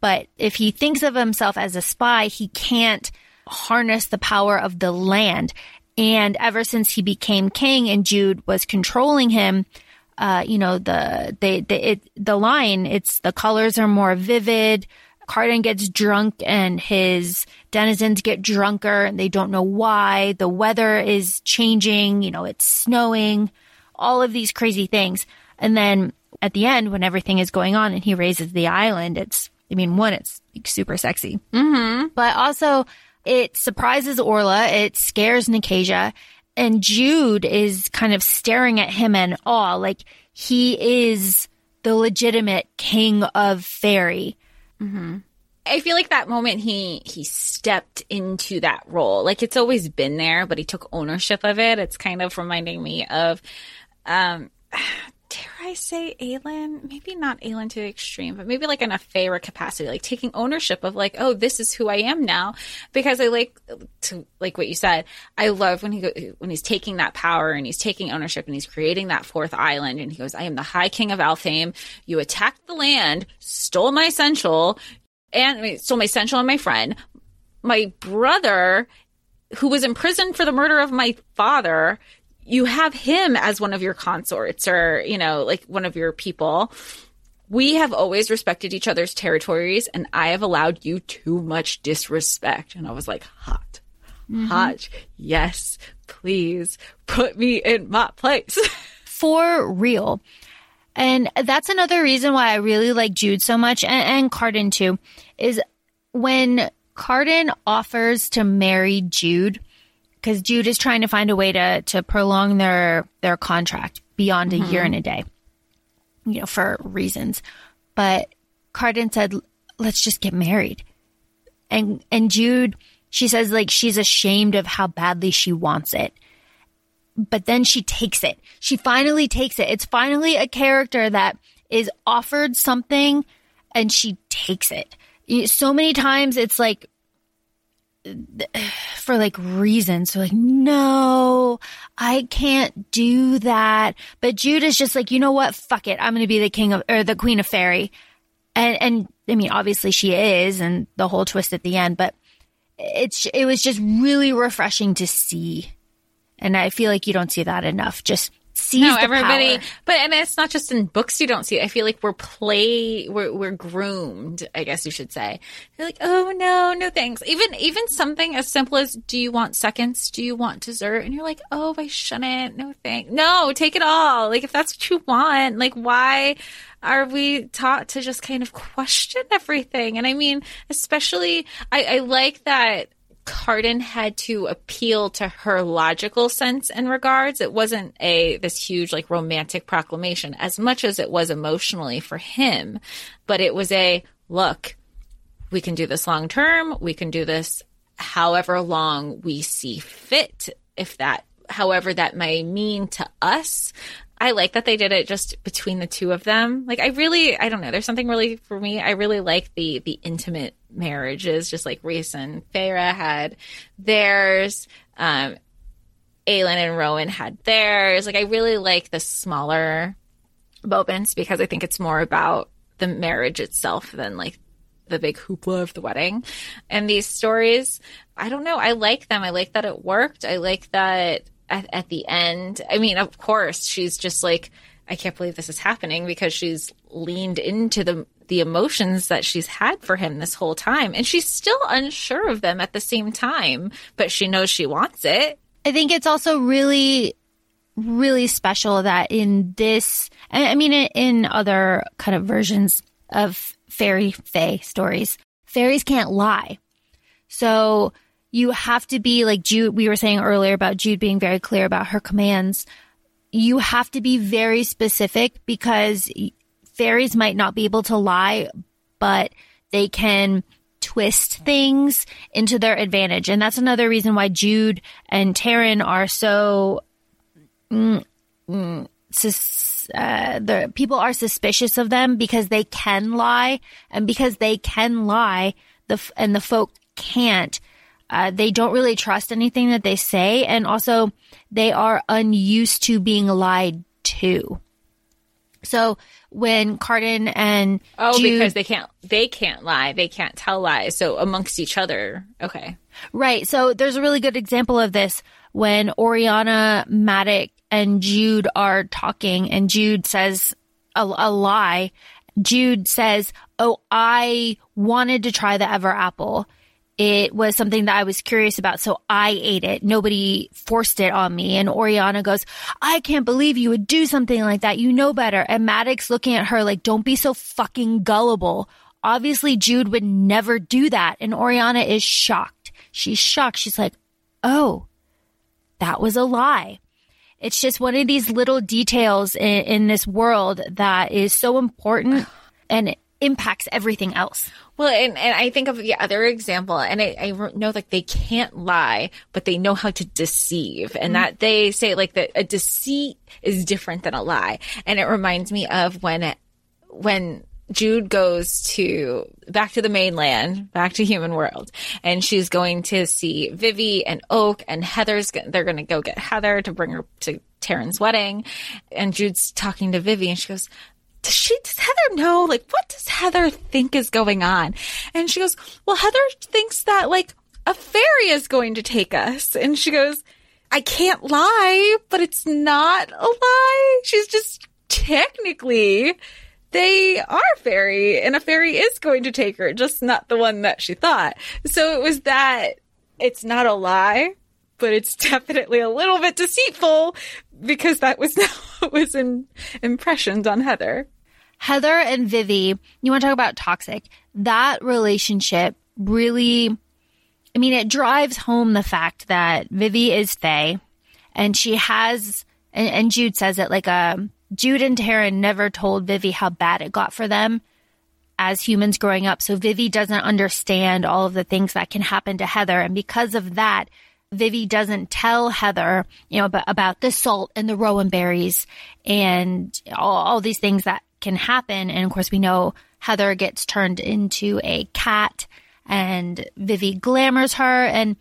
But if he thinks of himself as a spy, he can't harness the power of the land. And ever since he became king and Jude was controlling him, uh, you know, the, the, the, it, the line, it's the colors are more vivid. Cardan gets drunk and his denizens get drunker and they don't know why. The weather is changing, you know, it's snowing, all of these crazy things. And then at the end, when everything is going on and he raises the island, it's I mean, one, it's super sexy, mm-hmm. but also it surprises Orla. It scares Nicasia and Jude is kind of staring at him in awe. Like he is the legitimate king of fairy. Mm-hmm. I feel like that moment he he stepped into that role. Like it's always been there, but he took ownership of it. It's kind of reminding me of um dare I say Aelin? Maybe not Aelin to the extreme, but maybe like in a Feyre capacity, like taking ownership of like, oh, this is who I am now. Because I like to like what you said. I love when he go, when he's taking that power and he's taking ownership and he's creating that fourth island and he goes, I am the High King of Elfhame. You attacked the land, stole my seneschal, and I mean, stole my seneschal and my friend. My brother who was imprisoned for the murder of my father you have him as one of your consorts or, you know, like one of your people. We have always respected each other's territories, and I have allowed you too much disrespect. And I was like, hot, mm-hmm. hot. Yes, please put me in my place. For real. And that's another reason why I really like Jude so much and, and Cardan too, is when Cardan offers to marry Jude, because Jude is trying to find a way to to prolong their their contract beyond mm-hmm. a year and a day, you know, for reasons. But Cardan said, "Let's just get married," and and Jude, she says like she's ashamed of how badly she wants it. But then she takes it. She finally takes it. It's finally a character that is offered something and she takes it. So many times it's like for like reasons. So like, no, I can't do that. But Jude is just like, you know what? Fuck it. I'm going to be the king of, or the queen of fairy. And, and I mean, obviously she is and the whole twist at the end, but it's, it was just really refreshing to see. And I feel like you don't see that enough. Just sees no, everybody. Power. But and it's not just in books you don't see it. I feel like we're play we're we're groomed, I guess you should say. You're like, oh no, no thanks. Even even something as simple as do you want seconds? Do you want dessert? And you're like, oh I shouldn't. No thanks. No, take it all. Like if that's what you want, like why are we taught to just kind of question everything? And I mean, especially I, I like that Cardan had to appeal to her logical sense in regards. It wasn't a this huge like romantic proclamation as much as it was emotionally for him, but it was a look, we can do this long term, we can do this however long we see fit if that however that may mean to us. I like that they did it just between the two of them. Like I really, I don't know. There's something really for me. I really like the the intimate marriages, just like Rhys and Feyre had theirs. Um, Aelin and Rowan had theirs. Like I really like the smaller moments because I think it's more about the marriage itself than like the big hoopla of the wedding. And these stories, I don't know. I like them. I like that it worked. I like that at, at the end. I mean, of course, she's just like, I can't believe this is happening because she's leaned into the the emotions that she's had for him this whole time, and she's still unsure of them at the same time, but she knows she wants it. I think it's also really, really special that in this, I mean, in other kind of versions of fairy fae stories, fairies can't lie. So you have to be like Jude, we were saying earlier about Jude being very clear about her commands. You have to be very specific because fairies might not be able to lie, but they can twist things into their advantage. And that's another reason why Jude and Taryn are so, mm, mm, sus, uh, the people are suspicious of them because they can lie and because they can lie, the, and the folk can't. Uh, they don't really trust anything that they say. And also they are unused to being lied to. So when Cardan and oh, Jude, because they can't they can't lie, they can't tell lies. So amongst each other, okay, right. So there's a really good example of this when Oriana, Madoc, and Jude are talking, and Jude says a, a lie. Jude says, "Oh, I wanted to try the Ever Apple." It was something that I was curious about. So I ate it. Nobody forced it on me. And Oriana goes, I can't believe you would do something like that. You know better. And Maddox looking at her like, don't be so fucking gullible. Obviously Jude would never do that. And Oriana is shocked. She's shocked. She's like, Oh, that was a lie. It's just one of these little details in, in this world that is so important and impacts everything else. Well, and, and I think of the other example, and I, I know like they can't lie, but they know how to deceive, and mm-hmm. that they say like that a deceit is different than a lie, and it reminds me of when it, when Jude goes to back to the mainland, back to human world, and she's going to see Vivi and Oak and Heather's. They're going to go get Heather to bring her to Taryn's wedding, and Jude's talking to Vivi, and she goes, does she, does Heather know? Like, what does Heather think is going on? And she goes, well, Heather thinks that like a fairy is going to take us. And she goes, I can't lie, but it's not a lie. She's just technically they are fairy and a fairy is going to take her, just not the one that she thought. So it was that it's not a lie, but it's definitely a little bit deceitful because that was what was in impressions on Heather. Heather and Vivi, you want to talk about toxic? That relationship really, I mean, it drives home the fact that Vivi is Fae and she has, and, and Jude says it like, a um, Jude and Taryn never told Vivi how bad it got for them as humans growing up. So Vivi doesn't understand all of the things that can happen to Heather. And because of that, Vivi doesn't tell Heather, you know, about, about the salt and the rowan berries and all, all these things that can happen. And of course, we know Heather gets turned into a cat and Vivi glamours her. And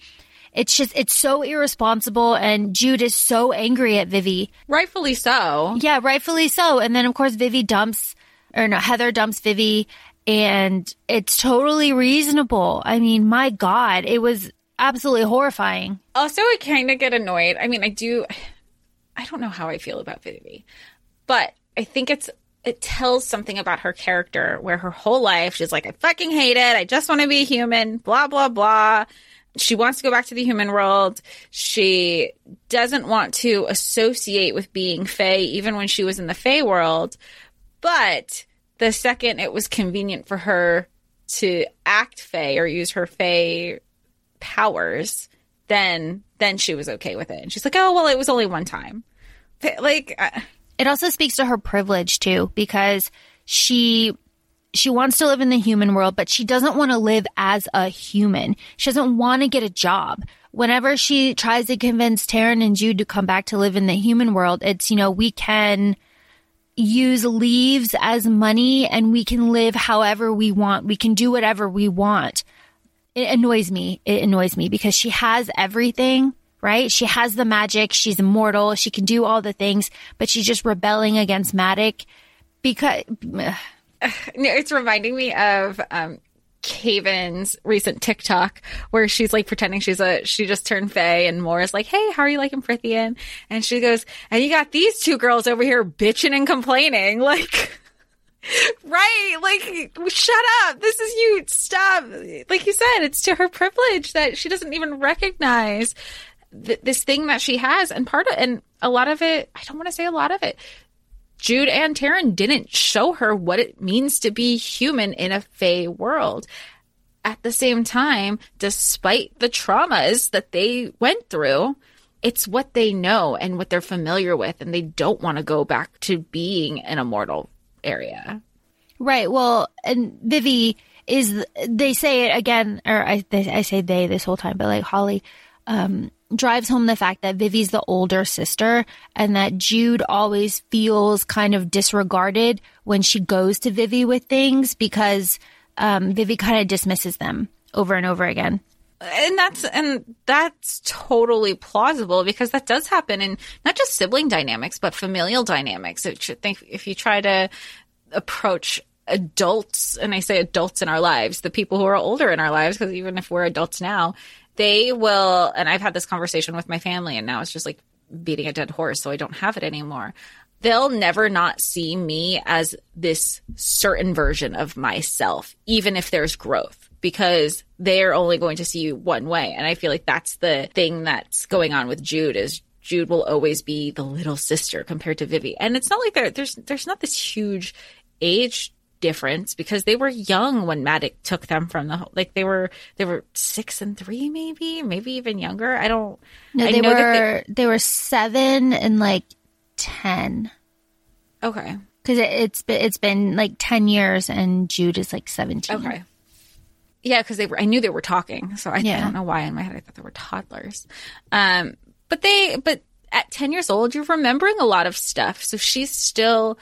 it's just, it's so irresponsible. And Jude is so angry at Vivi. Rightfully so. Yeah, rightfully so. And then, of course, Vivi dumps, or no, Heather dumps Vivi. And it's totally reasonable. I mean, my God, it was absolutely horrifying. Also, I kind of get annoyed. I mean, I do. I don't know how I feel about Vivi, but I think it's it tells something about her character where her whole life she's like, I fucking hate it. I just want to be human. Blah blah blah. She wants to go back to the human world. She doesn't want to associate with being Fae, even when she was in the Fae world. But the second it was convenient for her to act Fae or use her Fae powers, then then she was okay with it. And she's like, "Oh, well, it was only one time." Like uh, it also speaks to her privilege too because she she wants to live in the human world, but she doesn't want to live as a human. She doesn't want to get a job. Whenever she tries to convince Taryn and Jude to come back to live in the human world, it's, you know, we can use leaves as money and we can live however we want. We can do whatever we want it annoys me. It annoys me because she has everything, right? She has the magic. She's immortal. She can do all the things, but she's just rebelling against Madoc because. it's reminding me of um, recent TikTok where she's like pretending she's a she just turned Fae and Mora's like, Hey, how are you liking Prythian? And she goes, And you got these two girls over here bitching and complaining. Like Right, like shut up. This is you. Stop. Like you said, it's to her privilege that she doesn't even recognize th- this thing that she has, and part of and a lot of it. I don't want to say a lot of it. Jude and Taryn didn't show her what it means to be human in a fey world. At the same time, despite the traumas that they went through, it's what they know and what they're familiar with, and they don't want to go back to being an immortal area. Right. Well, and Vivi is, they say it again, or I, they, I say they this whole time, but like Holly, um, drives home the fact that Vivi's the older sister and that Jude always feels kind of disregarded when she goes to Vivi with things because, um, Vivi kind of dismisses them over and over again and that's and that's totally plausible because that does happen in not just sibling dynamics but familial dynamics. Should think if you try to approach adults, and I say adults in our lives, the people who are older in our lives, because even if we're adults now, they will. And I've had this conversation with my family, and now it's just like beating a dead horse, so I don't have it anymore. They'll never not see me as this certain version of myself, even if there's growth because they're only going to see you one way. And I feel like that's the thing that's going on with Jude is Jude will always be the little sister compared to Vivi. And it's not like there, there's there's not this huge age difference because they were young when Madoc took them from the like they were they were six and three maybe maybe even younger. I don't. No, I they know were that they, were seven and like ten. okay. Because it, it's been it's been like ten years and Jude is like seventeen. Okay. Yeah, because they were. I knew they were talking, so I, I don't know why in my head I thought they were toddlers. Um, but they, but at ten years old, you're remembering a lot of stuff. So she's still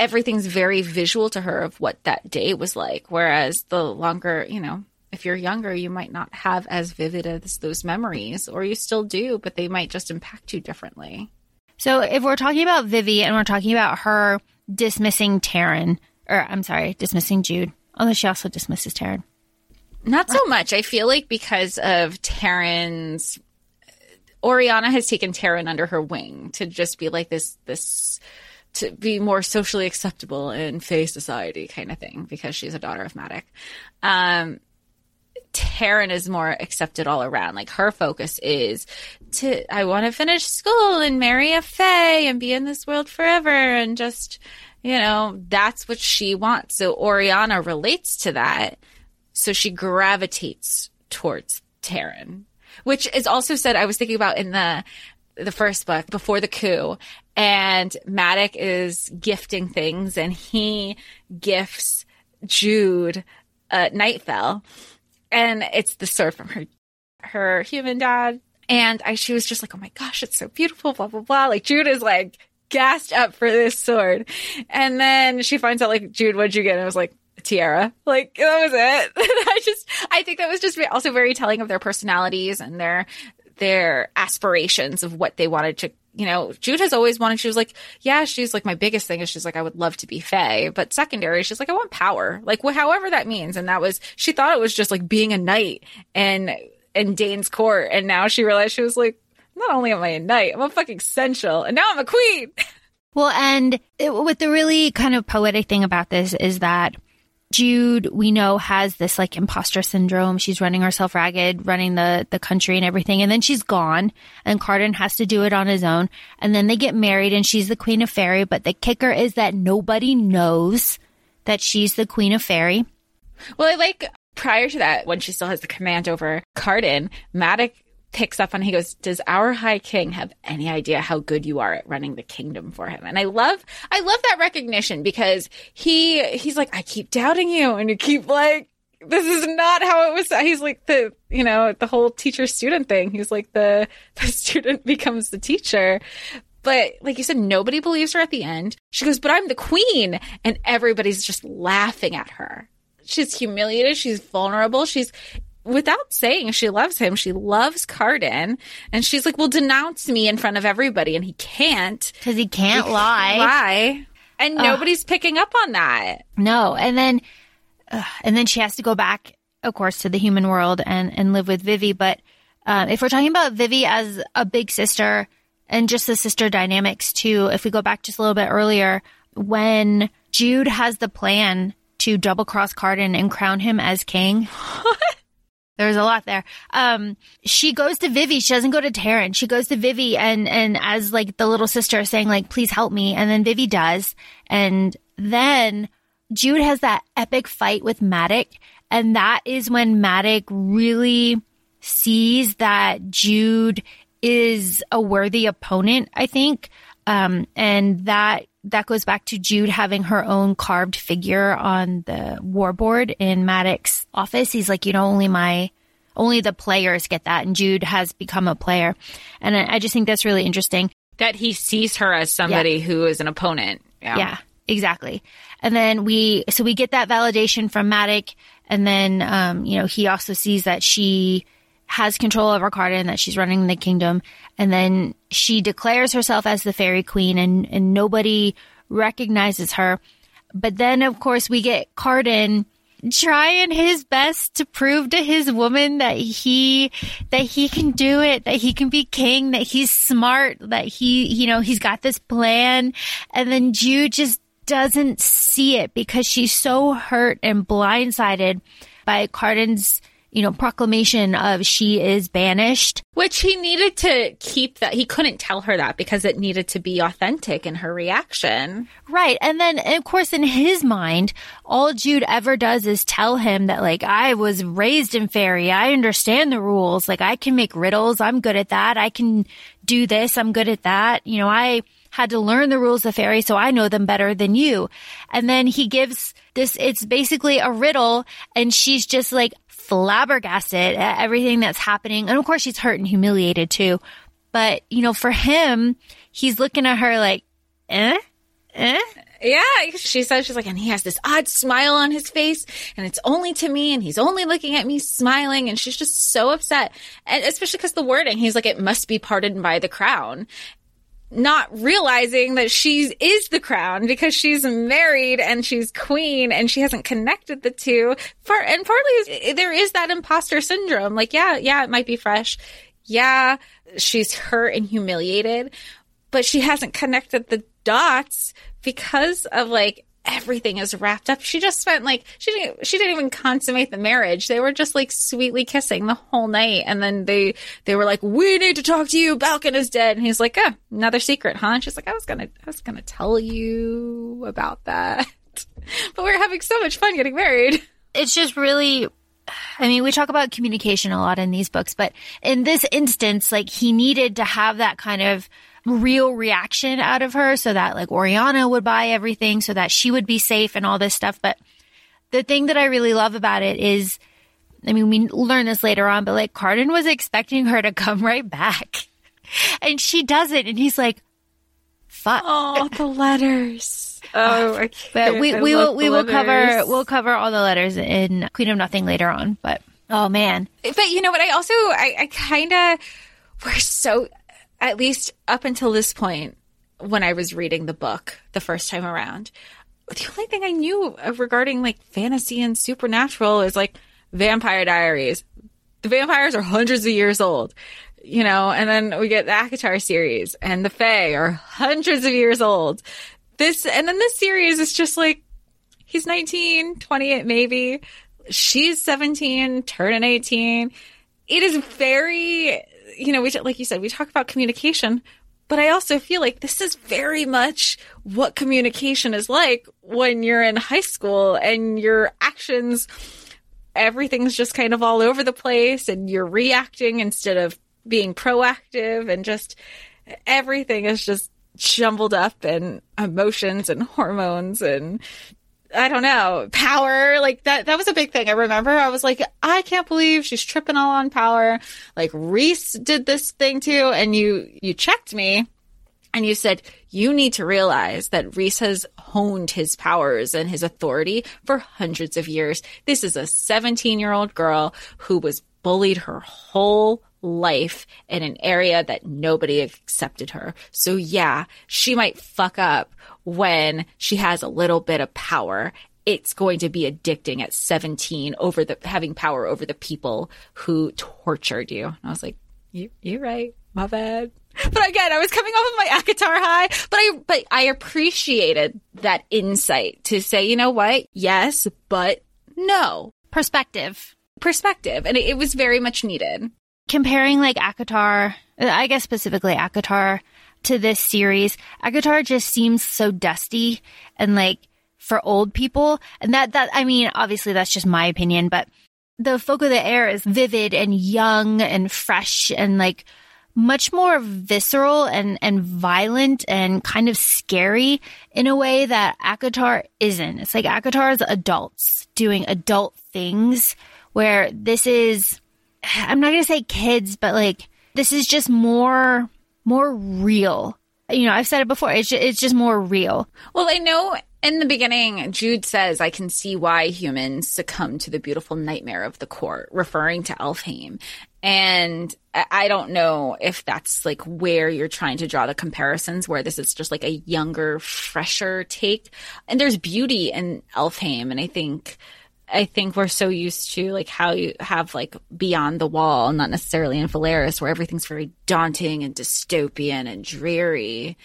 everything's very visual to her of what that day was like. Whereas the longer, you know, if you're younger, you might not have as vivid as those memories, or you still do, but they might just impact you differently. So if we're talking about Vivi and we're talking about her dismissing Taryn, or I'm sorry, dismissing Jude, although she also dismisses Taryn. Not so much. I feel like because of Taryn's Oriana has taken Taryn under her wing to just be like this this to be more socially acceptable in Fae society kind of thing because she's a daughter of Madoc. Um Taryn is more accepted all around. Like her focus is to I want to finish school and marry a Fae and be in this world forever and just you know, that's what she wants. So Oriana relates to that. So she gravitates towards Taryn, which is also said, I was thinking about in the, the first book before the coup and Madoc is gifting things and he gifts Jude, uh, Nightfell and it's the sword from her, her human dad. And I, she was just like, Oh my gosh, it's so beautiful, blah, blah, blah. Like Jude is like gassed up for this sword. And then she finds out like, Jude, what'd you get? And I was like, tiara. Like that was it. I just, I think that was just also very telling of their personalities and their, their aspirations of what they wanted to, you know, Jude has always wanted, she was like, yeah, she's like, my biggest thing is she's like, I would love to be Fae. But secondary, she's like, I want power. Like, wh- however that means. And that was, she thought it was just like being a knight and, in Dain's court. And now she realized she was like, not only am I a knight, I'm a fucking seneschal. And now I'm a queen. Well, and it, what the really kind of poetic thing about this is that Jude, we know, has this like imposter syndrome. She's running herself ragged, running the, the country and everything. And then she's gone and Cardan has to do it on his own. And then they get married and she's the queen of Faerie. But the kicker is that nobody knows that she's the queen of Faerie. Well, I like prior to that, when she still has the command over Cardan, Madoc picks up on he goes, Does our high king have any idea how good you are at running the kingdom for him? And I love I love that recognition because he he's like, I keep doubting you and you keep like this is not how it was. He's like the, you know, the whole teacher student thing. He's like the, the student becomes the teacher. But like you said, nobody believes her at the end. She goes, but I'm the queen. And everybody's just laughing at her. She's humiliated. She's vulnerable. She's, without saying she loves him, she loves Cardan. And she's like, well, denounce me in front of everybody. And he can't Cause he can't lie. lie. And nobody's picking up on that. No. And then uh, and then she has to go back, of course, to the human world and and live with Vivi. But uh, if we're talking about Vivi as a big sister and just the sister dynamics too, if we go back just a little bit earlier, when Jude has the plan to double cross Cardan and crown him as king. There's a lot there. Um, she goes to Vivi. She doesn't go to Taryn. She goes to Vivi and, and as like the little sister saying like, please help me. And then Vivi does. And then Jude has that epic fight with Madoc. And that is when Madoc really sees that Jude is a worthy opponent, I think. Um, and that that goes back to Jude having her own carved figure on the warboard in Madoc's office. He's like, you know, only my, only the players get that. And Jude has become a player. And I, I just think that's really interesting. That he sees her as somebody yeah. who is an opponent. Yeah. yeah. exactly. And then we, so we get that validation from Madoc. And then, um, you know, he also sees that she, has control over Cardan, that she's running the kingdom. And then she declares herself as the fairy queen and, and nobody recognizes her. But then, of course, we get Cardan trying his best to prove to his woman that he, that he can do it, that he can be king, that he's smart, that he, you know, he's got this plan. And then Jude just doesn't see it because she's so hurt and blindsided by Cardan's you know, proclamation of she is banished. Which he needed to keep that. He couldn't tell her that because it needed to be authentic in her reaction. Right. And then, of course, in his mind, all Jude ever does is tell him that, like, I was raised in Faerie. I understand the rules. Like, I can make riddles. I'm good at that. I can do this. I'm good at that. You know, I had to learn the rules of Faerie, so I know them better than you. And then he gives this, it's basically a riddle, and she's just like, flabbergasted at everything that's happening. And of course, she's hurt and humiliated too. But, you know, for him, he's looking at her like, eh? Eh? Yeah, she says she's like, and he has this odd smile on his face, and it's only to me, and he's only looking at me smiling, and she's just so upset, and especially because the wording, he's like, it must be pardoned by the crown, not realizing that she is the crown because she's married and she's queen and she hasn't connected the two. For, and partly eh, there is that imposter syndrome. Like, yeah, yeah, it might be fresh. Yeah, she's hurt and humiliated, but she hasn't connected the dots because of like everything is wrapped up. She just spent like she didn't she didn't even consummate the marriage. They were just like sweetly kissing the whole night, and then they they were like, "We need to talk to you. Balekin is dead." And he's like, "Oh, another secret, huh?" And she's like, "I was gonna I was gonna tell you about that, but we're having so much fun getting married." It's just really. I mean, we talk about communication a lot in these books, but in this instance, like he needed to have that kind of real reaction out of her so that like Oriana would buy everything so that she would be safe and all this stuff. But the thing that I really love about it is, I mean, we learn this later on, but like Cardan was expecting her to come right back and she doesn't. And he's like, fuck. Oh, the letters. Oh, I. But we, we will, we will cover, we'll cover all the letters in Queen of Nothing later on, but oh man. But you know what? I also, I, I kind of, we're so, at least up until this point, when I was reading the book the first time around, the only thing I knew regarding like fantasy and supernatural is like Vampire Diaries. The vampires are hundreds of years old, you know, and then we get the ACOTAR series and the Fae are hundreds of years old. This, and then this series is just like, he's 19, 20 maybe. She's 17, turning 18. It is very you know, we like you said, we talk about communication, but I also feel like this is very much what communication is like when you're in high school and your actions, everything's just kind of all over the place and you're reacting instead of being proactive and just everything is just jumbled up and emotions and hormones and I don't know, power. Like that, that was a big thing. I remember I was like, I can't believe she's tripping all on power. Like Rhys did this thing too. And you, you checked me and you said, you need to realize that Rhys has honed his powers and his authority for hundreds of years. This is a 17 year old girl who was bullied her whole life in an area that nobody accepted her. So yeah, she might fuck up when she has a little bit of power it's going to be addicting at 17 over the having power over the people who tortured you. And I was like, you, you're right. My bad. But again, I was coming off of my ACOTAR high, but I, but I appreciated that insight to say, you know what? Yes, but no. Perspective. Perspective. And it, it was very much needed. Comparing like ACOTAR, uh, I guess specifically ACOTAR to this series, ACOTAR just seems so dusty and like for old people. And that, that, I mean, obviously that's just my opinion, but the folk of the air is vivid and young and fresh and like much more visceral and, and violent and kind of scary in a way that ACOTAR isn't. It's like ACOTAR is adults doing adult things where this is, I'm not going to say kids, but like this is just more, more real. You know, I've said it before. It's just, it's just more real. Well, I know in the beginning, Jude says, I can see why humans succumb to the beautiful nightmare of the court, referring to Elfhame. And I don't know if that's like where you're trying to draw the comparisons, where this is just like a younger, fresher take. And there's beauty in Elfhame. And I think, I think we're so used to like how you have like beyond the wall, not necessarily in Velaris, where everything's very daunting and dystopian and dreary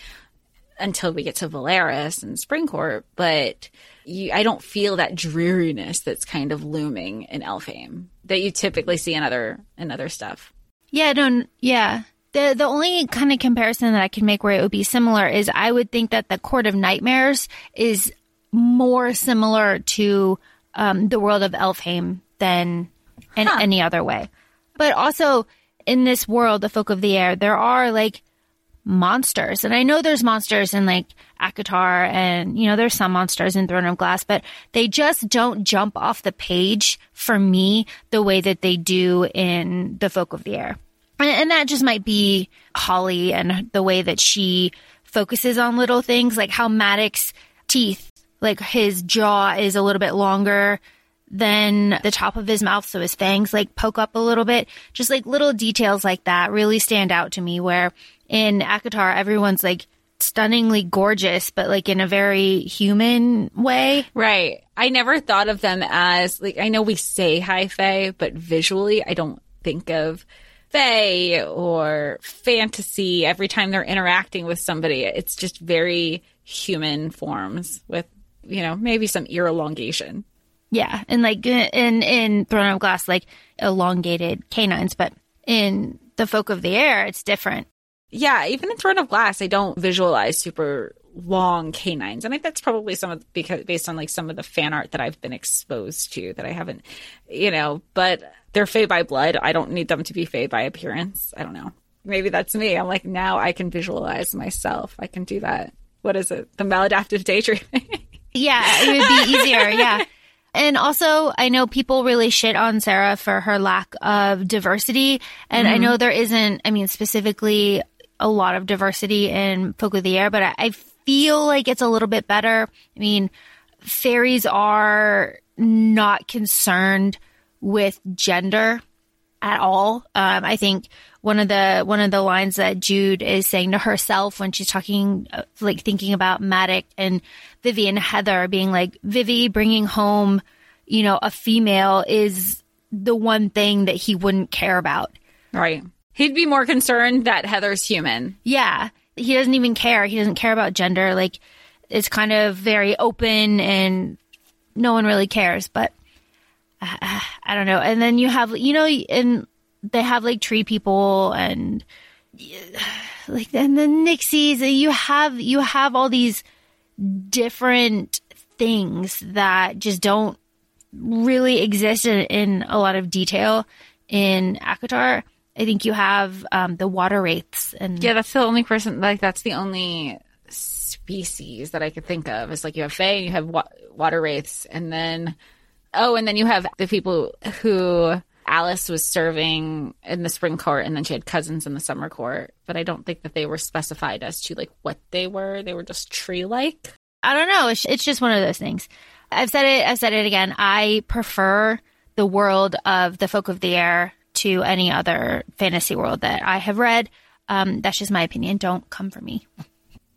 until we get to Velaris and Springcourt, but you, I don't feel that dreariness that's kind of looming in Elfhame that you typically see in other in other stuff. Yeah, no, yeah. The the only kind of comparison that I can make where it would be similar is I would think that the Court of Nightmares is more similar to um, the world of Elfhame than in Huh. any other way. But also in this world, the folk of the air, there are like monsters. And I know there's monsters in like ACOTAR and, you know, there's some monsters in Throne of Glass, but they just don't jump off the page for me the way that they do in the folk of the air. And, and that just might be Holly and the way that she focuses on little things like how Madoc's teeth, like his jaw is a little bit longer than the top of his mouth. So his fangs like poke up a little bit. Just like little details like that really stand out to me where in ACOTAR, everyone's like stunningly gorgeous, but like in a very human way. Right. I never thought of them as like I know we say high fae, but visually I don't think of fae or fantasy every time they're interacting with somebody. It's just very human forms with you know maybe some ear elongation. Yeah. And like in, in Throne of Glass, like elongated canines, but in the folk of the air, it's different. Yeah, even in Throne of Glass, I don't visualize super long canines, and I think that's probably some of because based on like some of the fan art that I've been exposed to that I haven't, you know. But they're fey by blood. I don't need them to be fey by appearance. I don't know. Maybe that's me. I'm like now I can visualize myself. I can do that. What is it? The maladaptive daydreaming. Yeah, it would be easier. Yeah. And also, I know people really shit on Sarah for her lack of diversity. And I know there isn't, I mean, specifically a lot of diversity in Folk of the Air, but I, I feel like it's a little bit better. I mean, fairies are not concerned with gender at all. Um, I think one of the one of the lines that Jude is saying to herself when she's talking, uh, like thinking about Madoc and Vivi and Heather, being like Vivi bringing home, you know, a female is the one thing that he wouldn't care about. right. He'd be more concerned that Heather's human. Yeah, he doesn't even care. He doesn't care about gender. Like it's kind of very open and no one really cares. But uh, I don't know. And then you have, you know, and they have like tree people and like and the Nixies. You have you have all these different things that just don't really exist in, in a lot of detail in ACOTAR. I think you have um, the water wraiths and Yeah, that's the only person. Like that's the only species that I could think of. It's like you have fae, and you have wa- water wraiths, and then oh, and then you have the people who Alis was serving in the spring court, and then she had cousins in the summer court. But I don't think that they were specified as to like what they were. They were just tree-like. I don't know. It's, it's just one of those things. I've said it. I've said it again. I prefer the world of the folk of the air to any other fantasy world that I have read. Um, that's just my opinion. Don't come for me.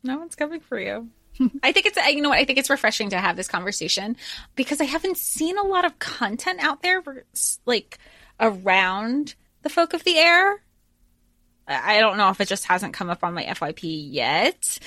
No one's coming for you. I think it's you know what I think it's refreshing to have this conversation because I haven't seen a lot of content out there where it's, like around the folk of the air. I don't know if it just hasn't come up on my FYP yet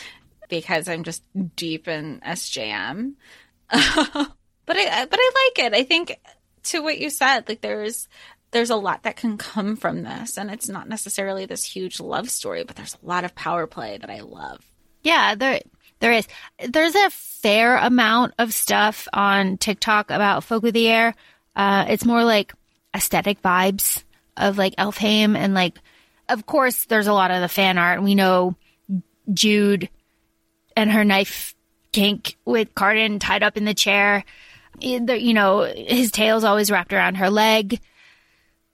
because I'm just deep in SJM. but I but I like it. I think to what you said, like there's there's a lot that can come from this and it's not necessarily this huge love story, but there's a lot of power play that I love. Yeah, there there is. There's a fair amount of stuff on TikTok about Folk of the Air. Uh, it's more like aesthetic vibes of like Elfhame and like, of course, there's a lot of the fan art. We know Jude and her knife kink with Cardan tied up in the chair. Eh, you know, his tail's always wrapped around her leg.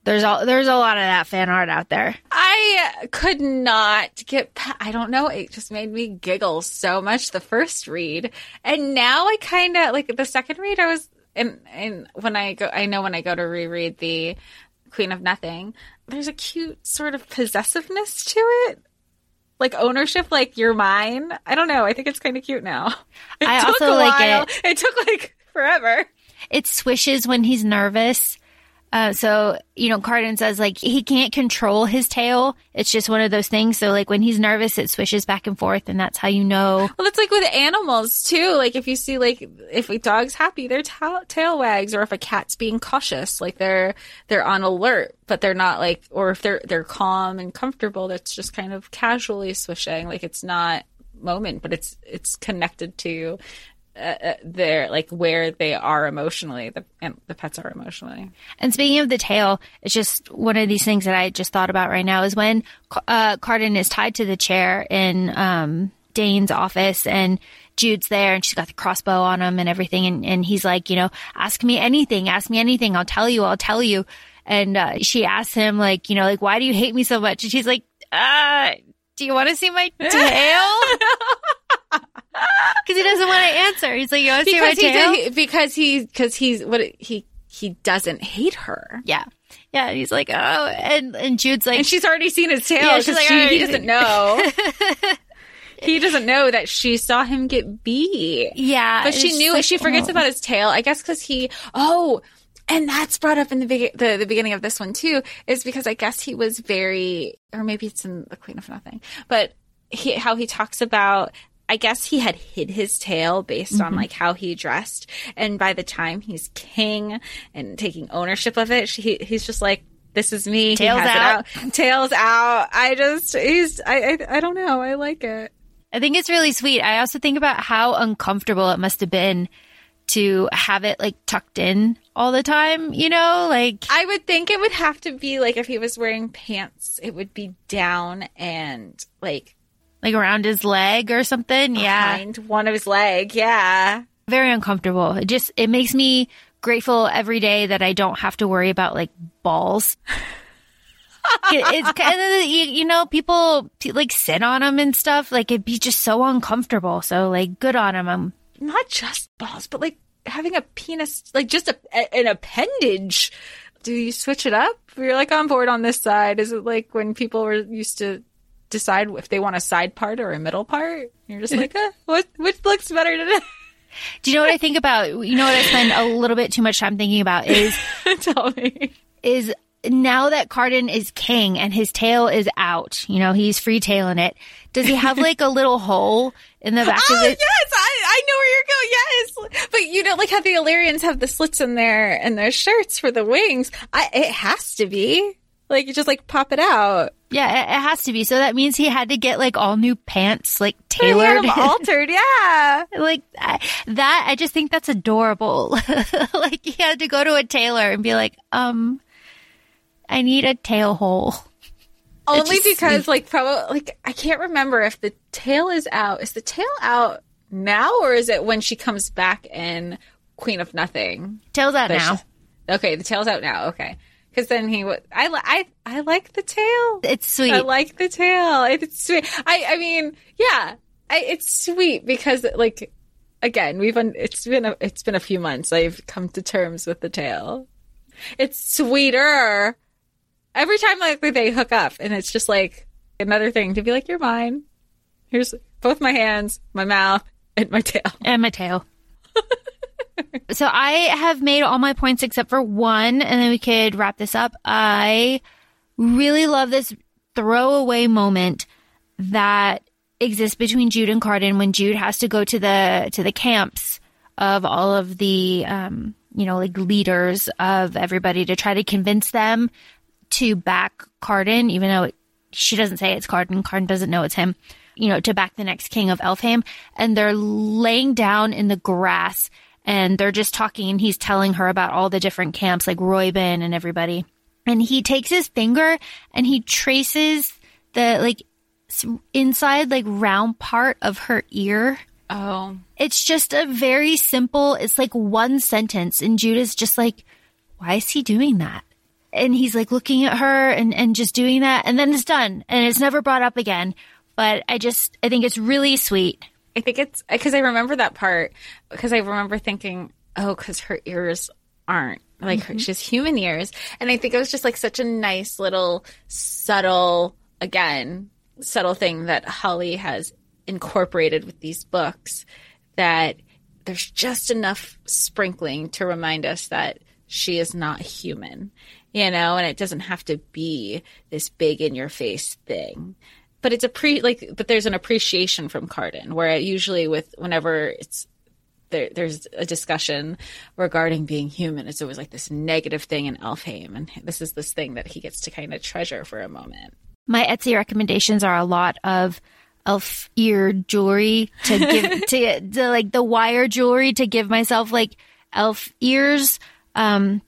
There's all there's a lot of that fan art out there. I could not get. I don't know. It just made me giggle so much the first read, and now I kind of like the second read. I was and and when I go, I know when I go to reread the Queen of Nothing, there's a cute sort of possessiveness to it. Like ownership, like you're mine. I don't know. I think it's kind of cute now. It I took also like while. it. It took like forever. It swishes when he's nervous. Uh, so, you know, Cardan says like he can't control his tail. It's just one of those things. So like when he's nervous, it swishes back and forth and that's how you know. Well, it's like with animals too. Like if you see, like if a dog's happy, their ta- tail wags, or if a cat's being cautious, like they're they're on alert, but they're not like, or if they're they're calm and comfortable, that's just kind of casually swishing. Like it's not moment, but it's it's connected to uh, uh, their like where they are emotionally. The and the pets are emotionally. And speaking of the tail, it's just one of these things that I just thought about right now is when uh, Cardan is tied to the chair in um, Dain's office and Jude's there and she's got the crossbow on him and everything. And, and he's like, you know, ask me anything, ask me anything. I'll tell you, I'll tell you. And uh, she asks him, like, you know, like, why do you hate me so much? And she's like, uh, do you want to see my tail? Because he doesn't want to answer. He's like, you want to see my he, tail? did- because he because he's what he he doesn't hate her. yeah. Yeah. And he's like, oh, and, and Jude's like, And she's already seen his tail. Yeah, she's like, she- he doesn't know. he doesn't know that she saw him get beat. yeah. But she knew. like, she forgets oh. about his tail. I guess because he. Oh, and that's brought up in the, big, the the beginning of this one too. Is because I guess he was very, or maybe it's in the Queen of Nothing, but he, how he talks about. I guess he had hid his tail based Mm-hmm. on like how he dressed, and by the time he's king and taking ownership of it, he, he's just like, "This is me." Tail's it out. Tails out. I just he's I, I I don't know. I like it. I think it's really sweet. I also think about how uncomfortable it must have been to have it like tucked in all the time, you know? Like, I would think it would have to be like if he was wearing pants, it would be down and like like around his leg or something. Yeah. one of his leg. Yeah. Very uncomfortable. It just, it makes me grateful every day that I don't have to worry about like balls. It's kind of, you, you know, people like sit on them and stuff. Like it'd be just so uncomfortable. So like good on him. I'm, Not just balls, but like having a penis, like just a, a- an appendage. Do you switch it up? You're like on board on this side. Is it like when people were used to decide if they want a side part or a middle part? You're just like, eh, what which looks better today? do you know what I think about? You know what I spend a little bit too much time thinking about is Tell me. is now that Cardan is king and his tail is out, you know, he's free tailing it. Does he have like a little hole in the back Oh of it? yes, I, I know where you're going. Yes, but you know, like how the Illyrians have the slits in their in their shirts for the wings. I, it has to be like you just like pop it out. Yeah, it, it has to be. So that means he had to get like all new pants, like tailored. altered, yeah. like I, that, I just think that's adorable. like he had to go to a tailor and be like, um, I need a tail hole. Only because like probably like I can't remember if the tail is out. Is the tail out now or is it when she comes back in Queen of Nothing? Tail's out But now. she- Okay, the tail's out now. Okay. Because then he would. I, I I like the tail. It's sweet. I like the tail. It's sweet. I I mean, yeah, I, it's sweet because like again, we've un- it's been a, it's been a few months. I've come to terms with the tail. It's sweeter every time like they hook up, and it's just like another thing to be like, "You're mine. Here's both my hands, my mouth. and my tail, and Mateo. so I have made all my points except for one, and then we could wrap this up. I really love this throwaway moment that exists between Jude and Cardan when Jude has to go to the to the camps of all of the um, you know like leaders of everybody to try to convince them to back Cardan, even though it, she doesn't say it's Cardan. Cardan doesn't know it's him. You know, to back the next king of Elfhame, and they're laying down in the grass and they're just talking and he's telling her about all the different camps like Roiben and everybody. And he takes his finger and he traces the like inside like round part of her ear. Oh. It's just a very simple, it's like one sentence and Judah's just like, why is he doing that? And he's like looking at her and, and just doing that and then it's done and it's never brought up again. But I just, I think it's really sweet. I think it's because I remember that part because I remember thinking, oh, because her ears aren't like her, mm-hmm. she has human ears, and I think it was just like such a nice little subtle, again, subtle thing that Holly has incorporated with these books that there's just enough sprinkling to remind us that she is not human, you know, and it doesn't have to be this big in your face thing but it's a pre like but there's an appreciation from Cardan where usually with whenever it's there, there's a discussion regarding being human. It's always like this negative thing in Elfhame, and this is this thing that he gets to kind of treasure for a moment. My Etsy recommendations are a lot of elf ear jewelry to give to, to like the wire jewelry to give myself like elf ears. Um,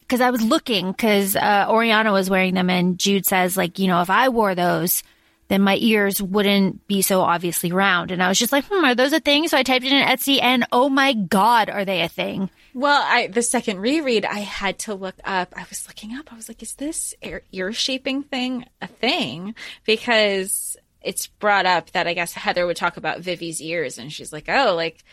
because I was looking because uh, Oriana was wearing them, and Jude says like you know if I wore those then my ears wouldn't be so obviously round. And I was just like, hmm, are those a thing? So I typed it in Etsy and oh my God, are they a thing? Well, I, the second reread, I had to look up. I was looking up. I was like, is this ear, shaping thing a thing? Because it's brought up that I guess Heather would talk about Vivi's ears and she's like, oh, like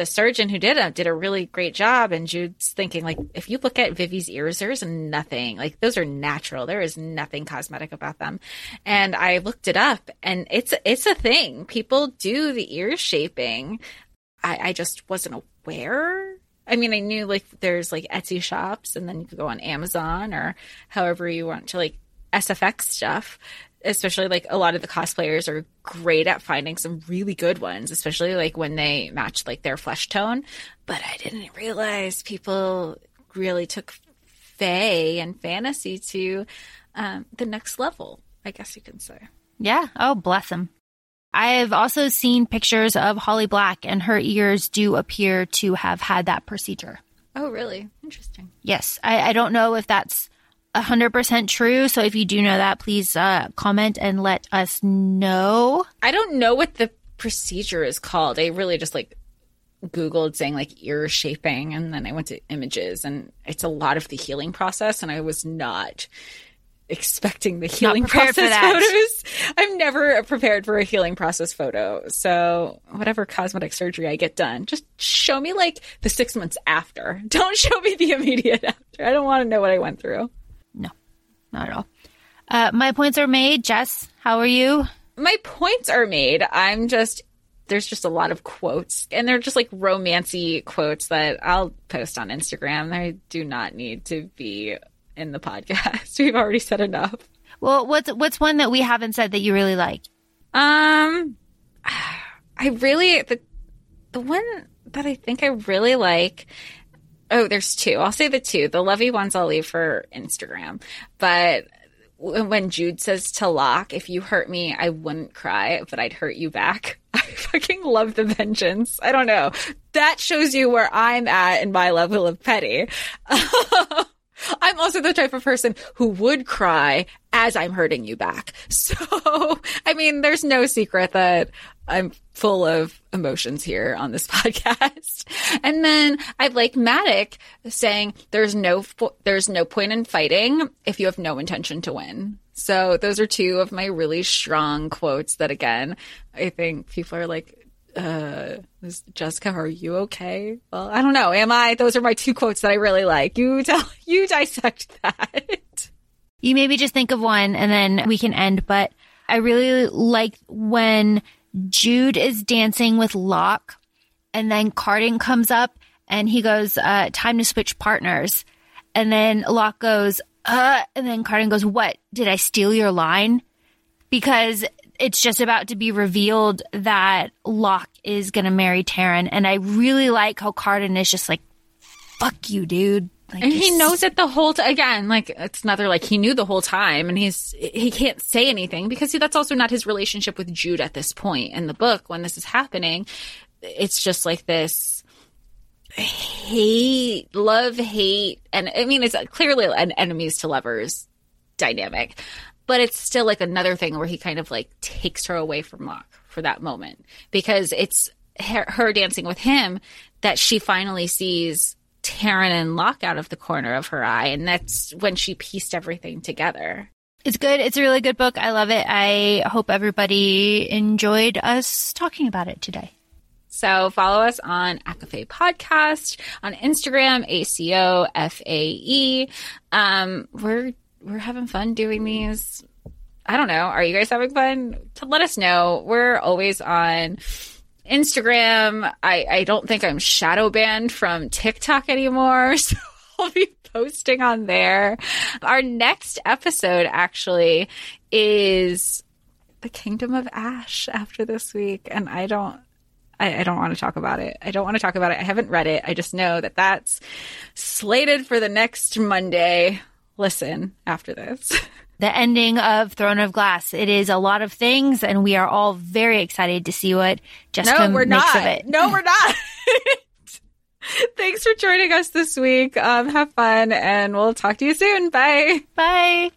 the surgeon who did it did a really great job. And Jude's thinking, like, if you look at Vivi's ears, there's nothing like those are natural. There is nothing cosmetic about them. And I looked it up, and it's it's a thing. People do the ear shaping. I, I just wasn't aware. I mean, I knew like there's like Etsy shops, and then you could go on Amazon or however you want to like SFX stuff especially like a lot of the cosplayers are great at finding some really good ones, especially like when they match like their flesh tone. But I didn't realize people really took Fae and fantasy to um, the next level, I guess you can say. Yeah. Oh, bless them. I have also seen pictures of Holly Black, and her ears do appear to have had that procedure. Oh, really? Interesting. Yes. I, I don't know if that's 100% true. So if you do know that, please uh, comment and let us know. I don't know what the procedure is called. I really just like Googled saying like ear shaping and then I went to images and it's a lot of the healing process and I was not expecting the healing process photos. I'm never prepared for a healing process photo. So whatever cosmetic surgery I get done, just show me like the six months after. Don't show me the immediate after. I don't want to know what I went through. No, not at all. Uh, my points are made. Jess, how are you? My points are made. I'm just there's just a lot of quotes and they're just like romancy quotes that I'll post on Instagram. They do not need to be in the podcast. We've already said enough. Well, what's what's one that we haven't said that you really like? Um I really the the one that I think I really like Oh, there's two. I'll say the two. The lovey ones I'll leave for Instagram. But when Jude says to Locke, if you hurt me, I wouldn't cry, but I'd hurt you back. I fucking love the vengeance. I don't know. That shows you where I'm at in my level of petty. Um, I'm also the type of person who would cry as I'm hurting you back. So, I mean, there's no secret that I'm full of emotions here on this podcast. And then I like Madoc saying there's no there's no point in fighting if you have no intention to win. So those are two of my really strong quotes that again, I think people are like uh Jessica, are you okay? Well, I don't know. Am I? Those are my two quotes that I really like. You tell you dissect that. You maybe just think of one and then we can end, but I really like when Jude is dancing with Locke and then Cardan comes up and he goes, uh, time to switch partners. And then Locke goes, uh, and then Cardan goes, what? Did I steal your line? Because it's just about to be revealed that Locke is going to marry Taryn. And I really like how Cardan is just like, fuck you, dude. Like, and he knows it the whole time. Again, like it's another like he knew the whole time, and he's he can't say anything because see, that's also not his relationship with Jude at this point in the book when this is happening. It's just like this hate, love, hate, and I mean it's clearly an enemies to lovers dynamic, but it's still like another thing where he kind of like takes her away from Locke for that moment because it's her, her dancing with him that she finally sees Taryn and Locke out of the corner of her eye, and that's when she pieced everything together. It's good. It's a really good book. I love it. I hope everybody enjoyed us talking about it today. So follow us on ACOFAE Podcast on Instagram, A C O F A E. Um, we're we're having fun doing these. I don't know. Are you guys having fun? To let us know. We're always on Instagram. I I don't think I'm shadow banned from TikTok anymore, so I'll be posting on there. Our next episode actually is the Kingdom of Ash after this week, and I don't. I, I don't want to talk about it. I don't want to talk about it. I haven't read it. I just know that that's slated for the next Monday. Listen after this. The ending of Throne of Glass. It is a lot of things, and we are all very excited to see what Jessica no, we're makes not. of it. No, we're not. Thanks for joining us this week. Um, have fun, and we'll talk to you soon. Bye. Bye.